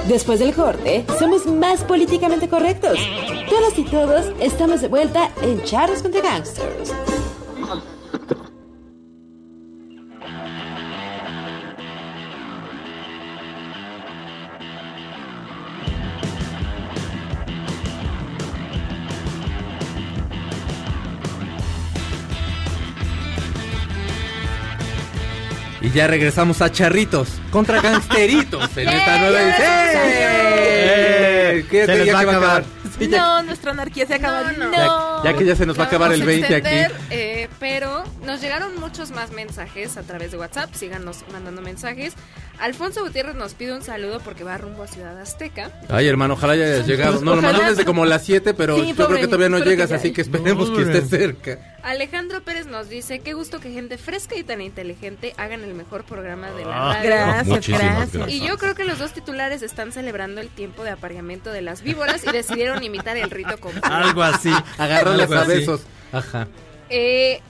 Después del corte, somos más políticamente correctos. Todas y todos estamos de vuelta en Charros contra Gangsters. Y ya regresamos a Charritos contra Gangsteritos en esta nueva edición. ¿Qué- Se les va a acabar. acabar? Sí, ya- No, nuestra anarquía se acaba. No, no. Ya, ya que ya se nos va a acabar el Vamos 20 aquí. eh, pero nos llegaron muchos más mensajes a través de WhatsApp. Síganos mandando mensajes. Alfonso Gutiérrez nos pide un saludo porque va rumbo a Ciudad Azteca. Ay, hermano, ojalá ya hayas llegado. No, lo mandó desde como las 7, pero Sí, yo pobre, creo que todavía no que llegas, así que esperemos No, que estés cerca. Alejandro Pérez nos dice, qué gusto que gente fresca y tan inteligente hagan el mejor programa de la Ah, radio. Gracias, Muchísimas gracias. gracias. Y yo creo que los dos titulares están celebrando el tiempo de apareamiento de las víboras y decidieron imitar el rito completo. Algo así. Agarrarlas a besos. Ajá. Eh,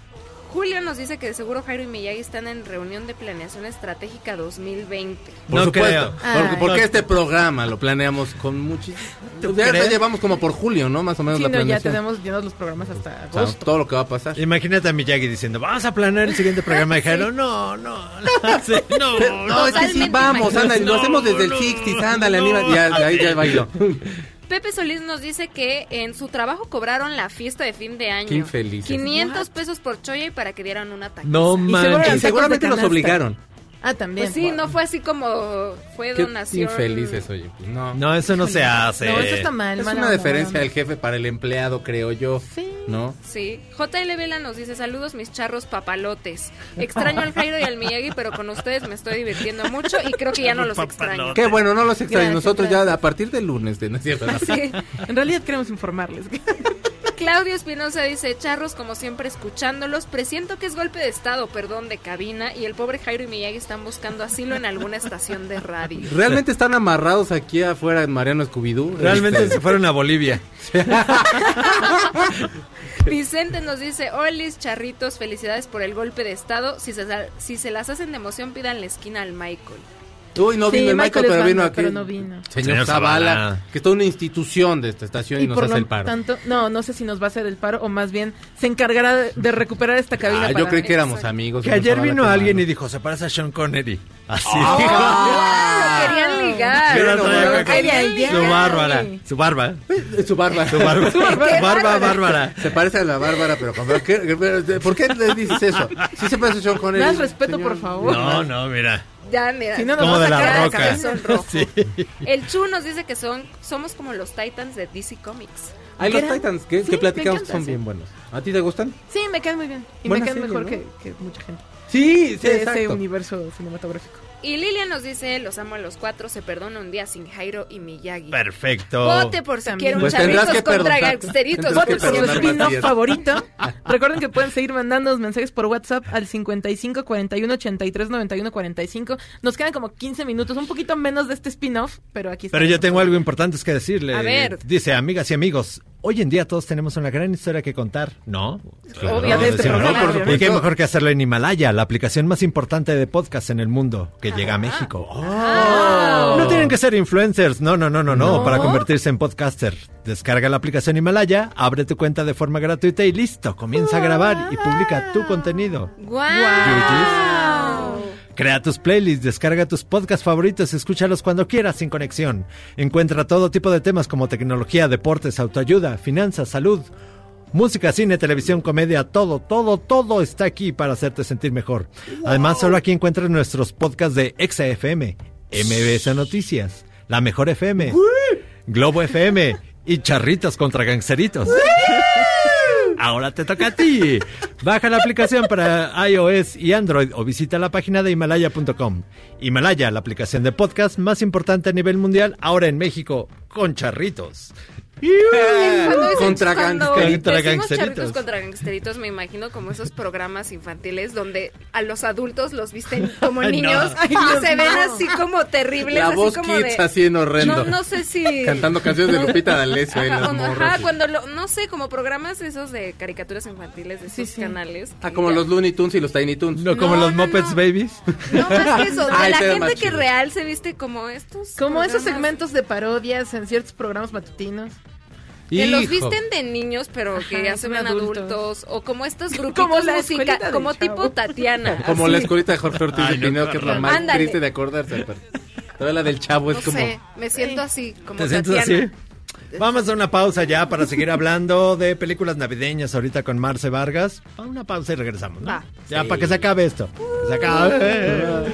Julio nos dice que de seguro Jairo y Miyagi están en reunión de planeación estratégica 2020. Por No supuesto. creo. Porque, este programa lo planeamos con muchísimo. ¿Tú Ya, llevamos como por julio, ¿no? Más o menos Sí, la no, ya tenemos llenos los programas hasta O sea, agosto. todo lo que va a pasar. Imagínate a Miyagi diciendo, vamos a planear el siguiente programa. Y Jairo, no, no, no, sí, no, No, es que sí, vamos, anda, lo hacemos desde el no, 60 ándale, no. anima, ya, ya, ahí ya bailó. Pepe Solís nos dice que en su trabajo cobraron la fiesta de fin de año. Qué infelices. 500 pesos por choya y para que dieran una taquiza. No manches. Y tacos seguramente de los obligaron. Ah, también. Pues sí, no fue así como fue Qué donación. infelices, oye. Pues no. No, eso no se hace. No, eso está mal. Es mala una onda, deferencia mala del jefe para el empleado, creo yo. Sí. ¿No? Sí, JL Vela nos dice saludos mis charros papalotes. Extraño al Jairo y al Miyagi, pero con ustedes me estoy divirtiendo mucho y creo que ya no los extraño. Qué bueno, no los extraño. Gracias, Nosotros gracias. ya a partir del lunes, de, ¿no es cierto? Sí. En realidad queremos informarles. Claudio Espinosa dice, charros como siempre escuchándolos, presiento que es golpe de estado, perdón, de cabina, y el pobre Jairo y Miyagi están buscando asilo en alguna estación de radio. Realmente están amarrados aquí afuera en Mariano Scooby-Doo. Realmente Este, se fueron a Bolivia. Vicente nos dice, Olis, charritos, felicidades por el golpe de estado, si se, si se las hacen de emoción pidan la esquina al Michael. Uy, no Sí, vino el Michael pero vino aquí. pero no vino. Señor, Señor Zavala, Zavala. que es toda una institución de esta estación y, Y nos hace el paro. tanto, no, no sé si nos va a hacer el paro o más bien se encargará de, de recuperar esta cabina. Ah, yo creí que éramos Exacto. amigos. Que ayer vino alguien y dijo, se parece a Sean Connery. Así Ah. dijo. Lo querían llegar. Yo no. Su bárbara. Su barba. Su barba. Su barba. Su Barba bárbara. Se parece a la Bárbara, pero con- ¿qué- ¿por qué le dices eso? Sí se parece a Sean Connery. Más respeto, por favor. No, no, mira. Ya, mira. Si no, nos de a la sacar roca. cabezón rojo. Sí. El Chu nos dice que son somos como los Titans de DC Comics. Ay, los. Titans que, Sí, que platicamos encanta, son sí. bien buenos. ¿A ti te gustan? Sí, me caen muy bien. Y Buena me caen serie, mejor ¿no? que, que mucha gente. Sí, sí, de ese universo cinematográfico. Y Lilian nos dice, los amo a los cuatro, se perdona un día sin Jairo y Miyagi. Perfecto. Vote por si quiere un Pues tendrás charritos que contra que Voten por su spin-off favorito. Recuerden que pueden seguir mandando mensajes por WhatsApp al 55 41 83 91 45. Nos quedan como 15 minutos, un poquito menos de este spin-off, pero aquí está. Pero yo tengo algo importante que decirle. A ver. Dice, amigas y amigos, hoy en día todos tenemos una gran historia que contar, ¿no? Obviamente, decimos, claro, ¿no? obviamente. Y qué mejor que hacerlo en Himalaya, la aplicación más importante de podcast en el mundo, que llega a México. Ah. No tienen que ser influencers, no, no, no, no, no, para convertirse en podcaster. Descarga la aplicación Himalaya, abre tu cuenta de forma gratuita y listo, comienza a grabar y publica tu contenido. ¡Guau! Crea tus playlists, descarga tus podcasts favoritos, escúchalos cuando quieras sin conexión. Encuentra todo tipo de temas como tecnología, deportes, autoayuda, finanzas, salud, música, cine, televisión, comedia, todo, todo, todo está aquí para hacerte sentir mejor. Además, solo aquí encuentras nuestros podcasts de ExaFM, MBS Noticias, La Mejor FM, Globo FM y Charritos contra Gangseritos. Ahora te toca a ti. Baja la aplicación para iOS y Android o visita la página de Himalaya.com. Himalaya, la aplicación de podcast más importante a nivel mundial, ahora en México, con charritos. Cuando Contra cuando gangsteritos. Contra gangsteritos. charritos contra gangsteritos, me imagino como esos programas infantiles donde a los adultos los visten como Ay, no. niños Ay, y Dios, se ven no. así como terribles, La así voz como kids de... así en horrendo. No, no sé si... Cantando canciones de Lupita D'Alessio. ahí Ajá, los o no, morros. ajá, cuando lo, no sé, como programas esos de caricaturas infantiles de esos Sí, sí. canales. Ah, como ya- los Looney Tunes y los Tiny Tunes. No como No, los no, Muppets no. Babies. No, más que eso, de Ah, la gente que real se viste como estos Como esos programas segmentos de parodias en ciertos programas matutinos. Que los Hijo. visten de niños, pero que Ajá, ya se ven adultos. adultos. O como estos Como grupitos la musica- como Chavo. tipo Tatiana. Como así. la escuelita de Jorge Ortiz Ay, no, qué que es lo horror. más Ándale. triste de acordarse. Pero toda la del chavo es No como... sé, me siento así, como ¿Te sientes Tatiana. así? Vamos a una pausa ya para seguir hablando de películas navideñas ahorita con Marce Vargas. A Una pausa y regresamos, ¿no? Va. Ya, para que se acabe esto. Que se acabe.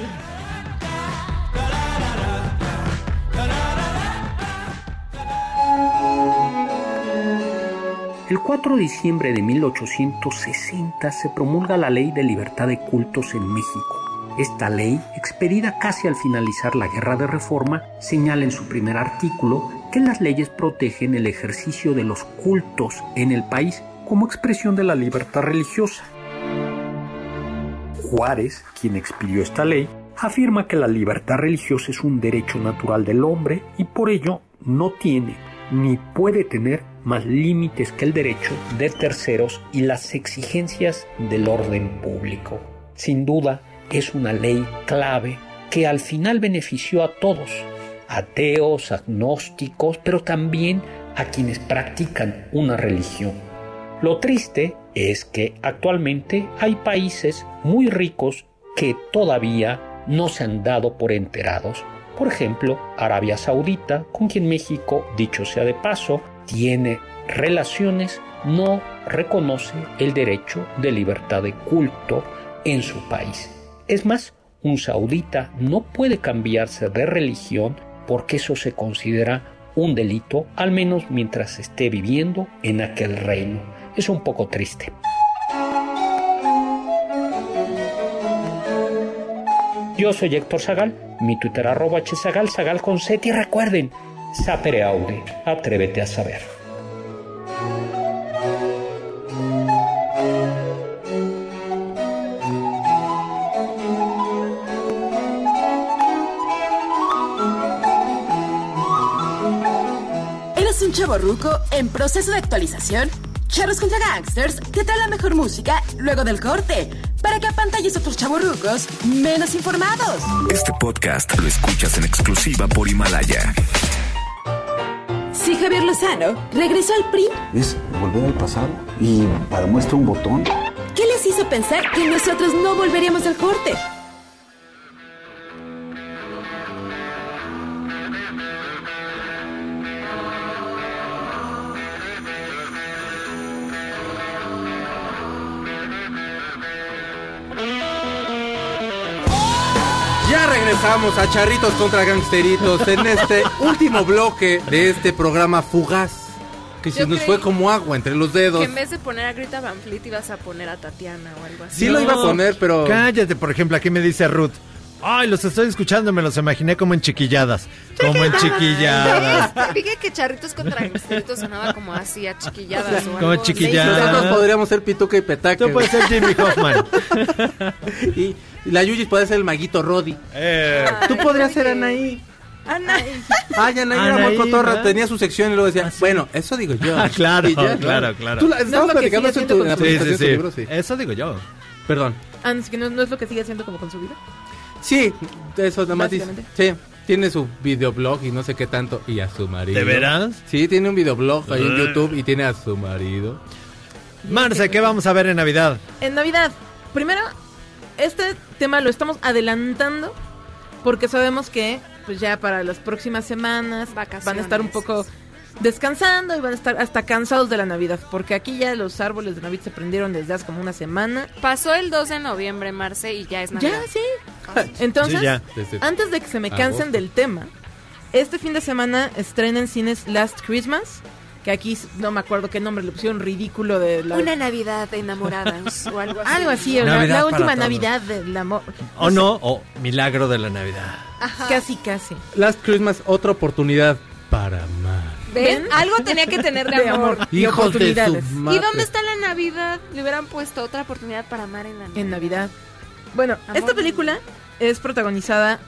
El 4 de diciembre de 1860 se promulga la Ley de Libertad de Cultos en México. Esta ley, expedida casi al finalizar la Guerra de Reforma, señala en su primer artículo que las leyes protegen el ejercicio de los cultos en el país como expresión de la libertad religiosa. Juárez, quien expidió esta ley, afirma que la libertad religiosa es un derecho natural del hombre y por ello no tiene ni puede tener más límites que el derecho de terceros y las exigencias del orden público. Sin duda, es una ley clave que al final benefició a todos, ateos, agnósticos, pero también a quienes practican una religión. Lo triste es que actualmente hay países muy ricos que todavía no se han dado por enterados. Por ejemplo, Arabia Saudita, con quien México, dicho sea de paso, tiene relaciones, no reconoce el derecho de libertad de culto en su país. Es más, un saudita no puede cambiarse de religión porque eso se considera un delito, al menos mientras esté viviendo en aquel reino. Es un poco triste. Yo soy Héctor Zagal, mi Twitter arroba hzagal, zagal con Z y recuerden, sapere aude, atrévete a saber. ¿Eres un chavo ruco en proceso de actualización? Charros contra Gangsters te trae la mejor música luego del corte para que apantalles a otros chavorrucos menos informados. Este podcast lo escuchas en exclusiva por Himalaya. Si Javier Lozano regresó al PRI, Es volver al pasado y para muestra un botón. ¿qué les hizo pensar que nosotros no volveríamos al corte? Regresamos a Charritos contra Gangsteritos en este último bloque de este programa fugaz. Que se Yo nos creí fue como agua entre los dedos. Que en vez de poner a Greta Van Fleet ibas a poner a Tatiana o algo así. Sí lo iba a poner, pero... Cállate, por ejemplo, aquí me dice Ruth. Ay, los estoy escuchando, me los imaginé como en chiquilladas. Como en chiquilladas. Dije que Charritos contra Gangsteritos sonaba como así, a chiquilladas o Como algo así. chiquilladas. Nosotros podríamos ser Pituca y Petaca. Tú puedes ser Jimmy Hoffman. y, la Yuyis puede ser el maguito Roddy. Tú podrías ser Anaí. Anaí. Ay, Anaí era muy cotorra, ¿verdad? tenía su sección y luego decía, bueno, eso digo yo. Ah, claro, ya, claro, claro. Tú la, estabas platicando eso en tu, en Sí, sí, libro, sí. Eso digo yo. Perdón. Ah, no, no es lo que sigue haciendo como con su vida. Sí, eso nada más dice. Sí, tiene su videoblog y no sé qué tanto. Y a su marido. ¿De veras? Sí, tiene un videoblog ahí en Ah. YouTube y tiene a su marido. Marce, ¿qué vamos a ver en Navidad? En Navidad, primero, este tema lo estamos adelantando porque sabemos que pues ya para las próximas semanas van a estar un poco descansando y van a estar hasta cansados de la Navidad, porque aquí ya los árboles de Navidad se prendieron desde hace como una semana. Pasó el 2 de noviembre, Marce, y ya es Navidad. Ya, sí. Entonces, Sí, ya. Desde antes de que se me cansen agosto. del tema, este fin de semana estrena en cines Last Christmas, que aquí no me acuerdo qué nombre le pusieron ridículo de la Una Navidad de enamoradas o algo así. algo así, la, última todos. Navidad del amor. ¿O no? O Milagro de la Navidad. Casi, casi. Last Christmas, otra oportunidad para amar. ¿Ven? Algo tenía que tener de, De amor. amor. Y Hijos de su. ¿Y dónde está la Navidad? Le hubieran puesto otra oportunidad para amar en la Navidad. En Navidad. Bueno, Amor esta película es protagonizada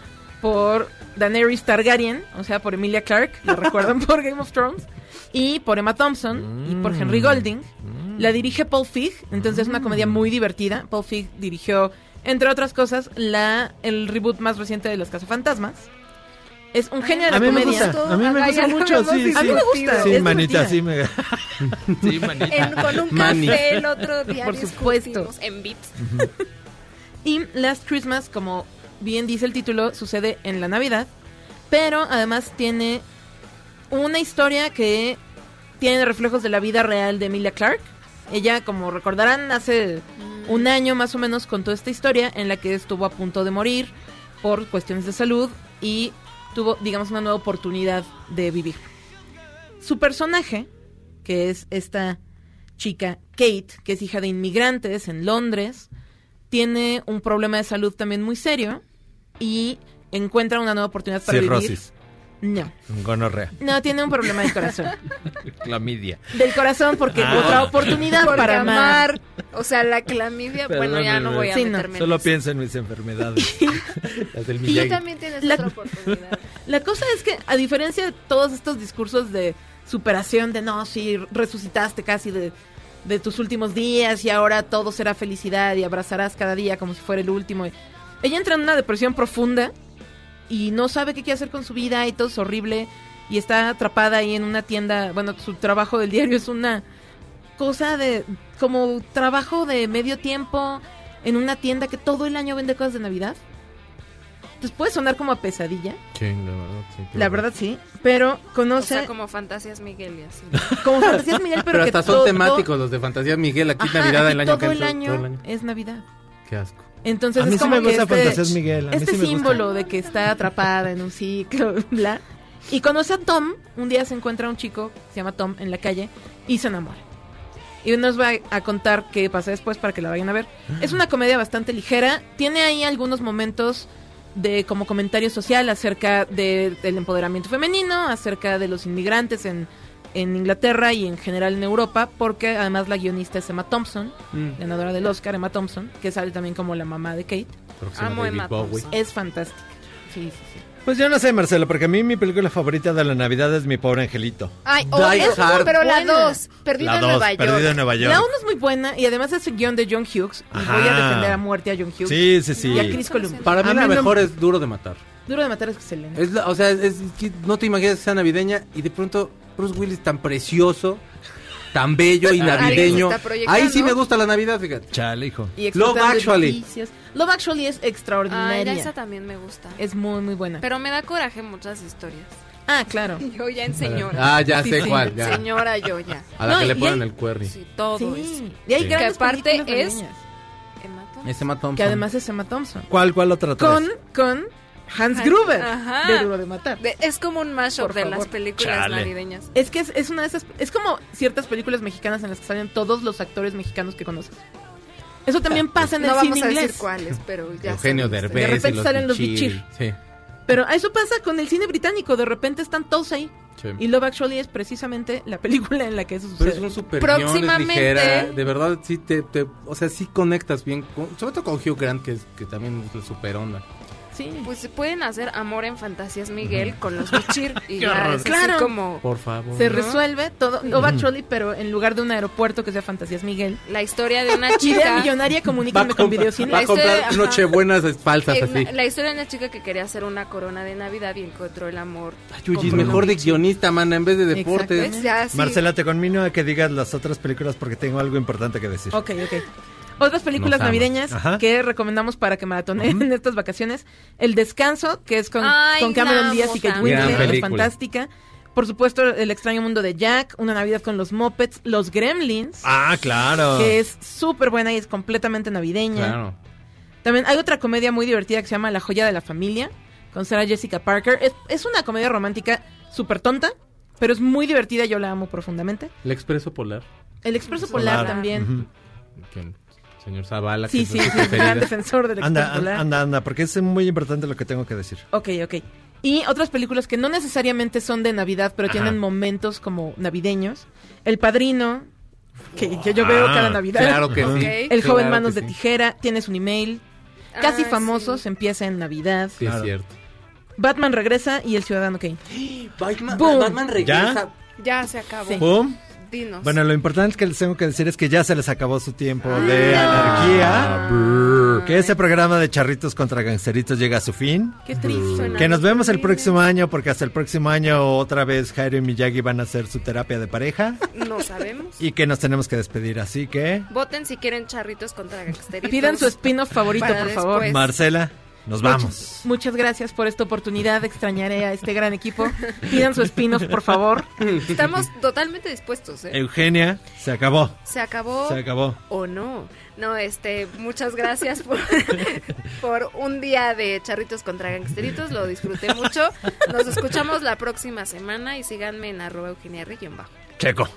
por Daenerys Targaryen, o sea, por Emilia Clarke, la recuerdan por Game of Thrones, y por Emma Thompson y por Henry Golding. La dirige Paul Feig, entonces es una comedia muy divertida. Paul Feig dirigió, entre otras cosas, la el reboot más reciente de Los Cazafantasmas. Es un genio de la A mí me comedia. gusta, a mí me gusta mucho, sí, sí. A mí me gusta. Sí, es manita, sí me... Sí, manita. En- con un Mani. café el otro día Por supuesto. en Vips. Y Last Christmas, como bien dice el título, sucede en la Navidad, pero además tiene una historia que tiene reflejos de la vida real de Emilia Clarke. Ella, como recordarán, hace un año más o menos contó esta historia en la que estuvo a punto de morir por cuestiones de salud y tuvo, digamos, una nueva oportunidad de vivir. Su personaje, que es esta chica Kate, que es hija de inmigrantes en Londres, tiene un problema de salud también muy serio y encuentra una nueva oportunidad para Cirrosis. vivir. No, Gonorrea. no, tiene un problema del corazón. Clamidia. Del corazón porque Ah. otra oportunidad Porque para amar. amar. O sea, la clamidia, bueno, ya no voy a Sí, no. meterme Solo eso. piensa en mis enfermedades. Las del Y Miyagi. también tienes La- otra oportunidad. La cosa es que, a diferencia de todos estos discursos de superación, de no, sí, resucitaste casi de, de tus últimos días y ahora todo será felicidad y abrazarás cada día como si fuera el último. Ella entra en una depresión profunda y no sabe qué quiere hacer con su vida y todo es horrible y está atrapada ahí en una tienda. Bueno, su trabajo del diario es una cosa de como trabajo de medio tiempo en una tienda que todo el año vende cosas de Navidad. Entonces puede sonar como a pesadilla. Sí, la verdad, sí. La verdad sí, pero O conoce sea, como Fantasías Miguel y así. ¿no? como Fantasías Miguel, pero, Pero que hasta son todo- temáticos los de Fantasía Miguel. Aquí Ajá, Navidad aquí el año que todo el entra, año todo el año. es Navidad. Qué asco. Entonces A mí es sí como me gusta que este, Miguel, a mí este sí gusta. símbolo de que está atrapada en un ciclo, bla. Y conoce a Tom, un día se encuentra un chico, se llama Tom, en la calle, y se enamora. Y nos va a contar qué pasa después para que la vayan a ver. Es una comedia bastante ligera, tiene ahí algunos momentos de como comentario social acerca de- del empoderamiento femenino, acerca de los inmigrantes en, en Inglaterra y en general en Europa, porque además la guionista es Emma Thompson, Mm. ganadora del Oscar, Emma Thompson, que sale también como la mamá de Kate. Próxima Amo David Emma Bowie. Thompson. Es fantástica. Sí, sí, sí. Pues yo no sé, Marcelo, porque a mí mi película favorita de la Navidad es Mi Pobre Angelito. Ay, oh, Hard. pero la Buena. 2, Perdida La en dos, Nueva York. Perdido en Nueva York. La 1 es muy buena y además es el guion de John Hughes. Y Ajá. voy a defender a muerte a John Hughes. Sí, sí, sí. Y a Chris Columbus. Para mí A la mí no- mejor es Duro de Matar. Duro de matar es excelente. Es la- o sea, es, que no te imaginas que sea navideña y de pronto Bruce Willis tan precioso, tan bello y navideño. Ahí sí me gusta la Navidad, fíjate. Chale, hijo. Y Love Actually. edificios. Love Actually es Ay, extraordinaria. esa también me gusta. Es muy, muy buena. Pero me da coraje muchas historias. Ah, claro. Yo ya en señora. Ah, ya Sí, sé sí. cuál, ya. Señora yo ya. A la No, que le y ponen hay- el cuerny. Sí, todo Sí. eso. Y hay Sí. grandes Que aparte es- Emma Thompson. Ese Emma Thompson. Que además es Emma Thompson. ¿Cuál, cuál otra traes? Con, con Hans Hans- Gruber Ajá. de Duro de Matar. De- es como un mashup Por de favor. las películas Chale. navideñas. Es que es, es una de esas. Es como ciertas películas mexicanas en las que salen todos los actores mexicanos que conoces. Eso también pasa en no el vamos cine a inglés. decir cuáles, pero ya Eugenio. Derbez De repente y los salen los Bichir. Sí. Pero eso pasa con el cine británico. De repente están todos ahí. Sí. Y Love Actually es precisamente la película en la que eso Pero sucede. es un super ligera, de verdad sí te, te- o sea, sí conectas bien, con- sobre todo con Hugh Grant que, es- que también es la super onda. Sí. Pues se pueden hacer Amor en Fantasías Miguel con los Bichir y ya es así Claro. como Por favor. Se ¿no? resuelve todo. Love Actually, pero en lugar de un aeropuerto que sea Fantasías Miguel. la historia de una Idea chica millonaria, comuníquenme con videocine. Va a La historia- comprar nochebuenas falsas Eh, así. la historia de una chica que quería hacer una corona de Navidad y encontró el amor. Yuyis, con mejor de guionista, mana, en vez de deportes. Exacto. Ya, sí. Marcela, te conmino a que digas las otras películas porque tengo algo importante que decir. Ok, ok. Otras películas navideñas Ajá. que recomendamos para que maratoneen en estas vacaciones. El Descanso, que es con, Ay, con Cameron Díaz y Kate. Winslet, es fantástica. Por supuesto, El extraño mundo de Jack, Una Navidad con los Muppets, Los Gremlins, Ah, claro. que es súper buena y es completamente navideña. Claro. También hay otra comedia muy divertida que se llama La joya de la familia, con Sarah Jessica Parker. Es, es una comedia romántica súper tonta, pero es muy divertida, yo la amo profundamente. El Expreso Polar. El Expreso Polar también. El señor Zavala. Sí, que es sí, su sí, gran defensor del Anda, anda, anda, porque es muy importante lo que tengo que decir. Ok, ok. Y otras películas que no necesariamente son de Navidad, pero Ajá. tienen momentos como navideños. El Padrino, que yo, yo veo Ah, cada Navidad. claro que sí. El joven Claro Manos de sí. Tijera, Tienes un email. Casi Ah, famosos, empieza en Navidad. Sí, es cierto. Batman regresa y El Ciudadano Kane. Batman, Boom. Batman regresa. Ya se acabó. Dinos. Bueno, lo importante que les tengo que decir es que ya se les acabó su tiempo Ah. de anarquía. Que ese programa de charritos contra gangsteritos llega a su fin. Qué triste. Que nos vemos el próximo año, porque hasta el próximo año otra vez Jairo y Miyagi van a hacer su terapia de pareja. No sabemos. Y que nos tenemos que despedir, así que... Voten si quieren charritos contra gangsteritos. Pidan su spin-off favorito, Para por favor. Marcela, nos vamos. Muchas gracias por esta oportunidad. Extrañaré a este gran equipo. Pidan su spin-off, por favor. Estamos totalmente dispuestos, ¿eh? Eugenia, se acabó. Se acabó. Se acabó. O no. No, este, muchas gracias por, por un día de charritos contra gangsteritos. Lo disfruté mucho. Nos escuchamos la próxima semana y síganme en arroba Eugenia Región Bajo. Checo.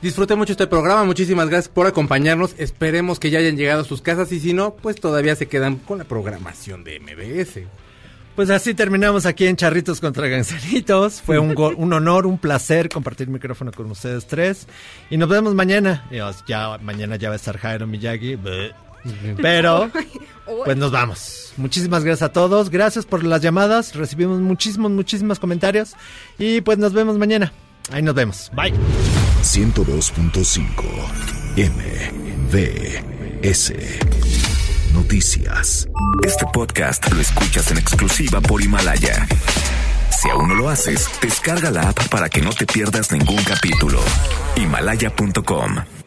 Disfruté mucho este programa, muchísimas gracias por acompañarnos. Esperemos que ya hayan llegado a sus casas y si no, pues todavía se quedan con la programación de MBS. Pues así terminamos aquí en Charritos contra Ganseritos. Fue un, honor, un placer compartir micrófono con ustedes tres. Y nos vemos mañana. Dios, ya mañana ya va a estar Jairo Miyagi. bleh. Pero, pues nos vamos. Muchísimas gracias a todos. Gracias por las llamadas. Recibimos muchísimos, muchísimos comentarios. Y pues nos vemos mañana. Ahí nos vemos. Bye. 102.5 MBS Noticias. Este podcast lo escuchas en exclusiva por Himalaya. Si aún no lo haces, descarga la app para que no te pierdas ningún capítulo. Himalaya.com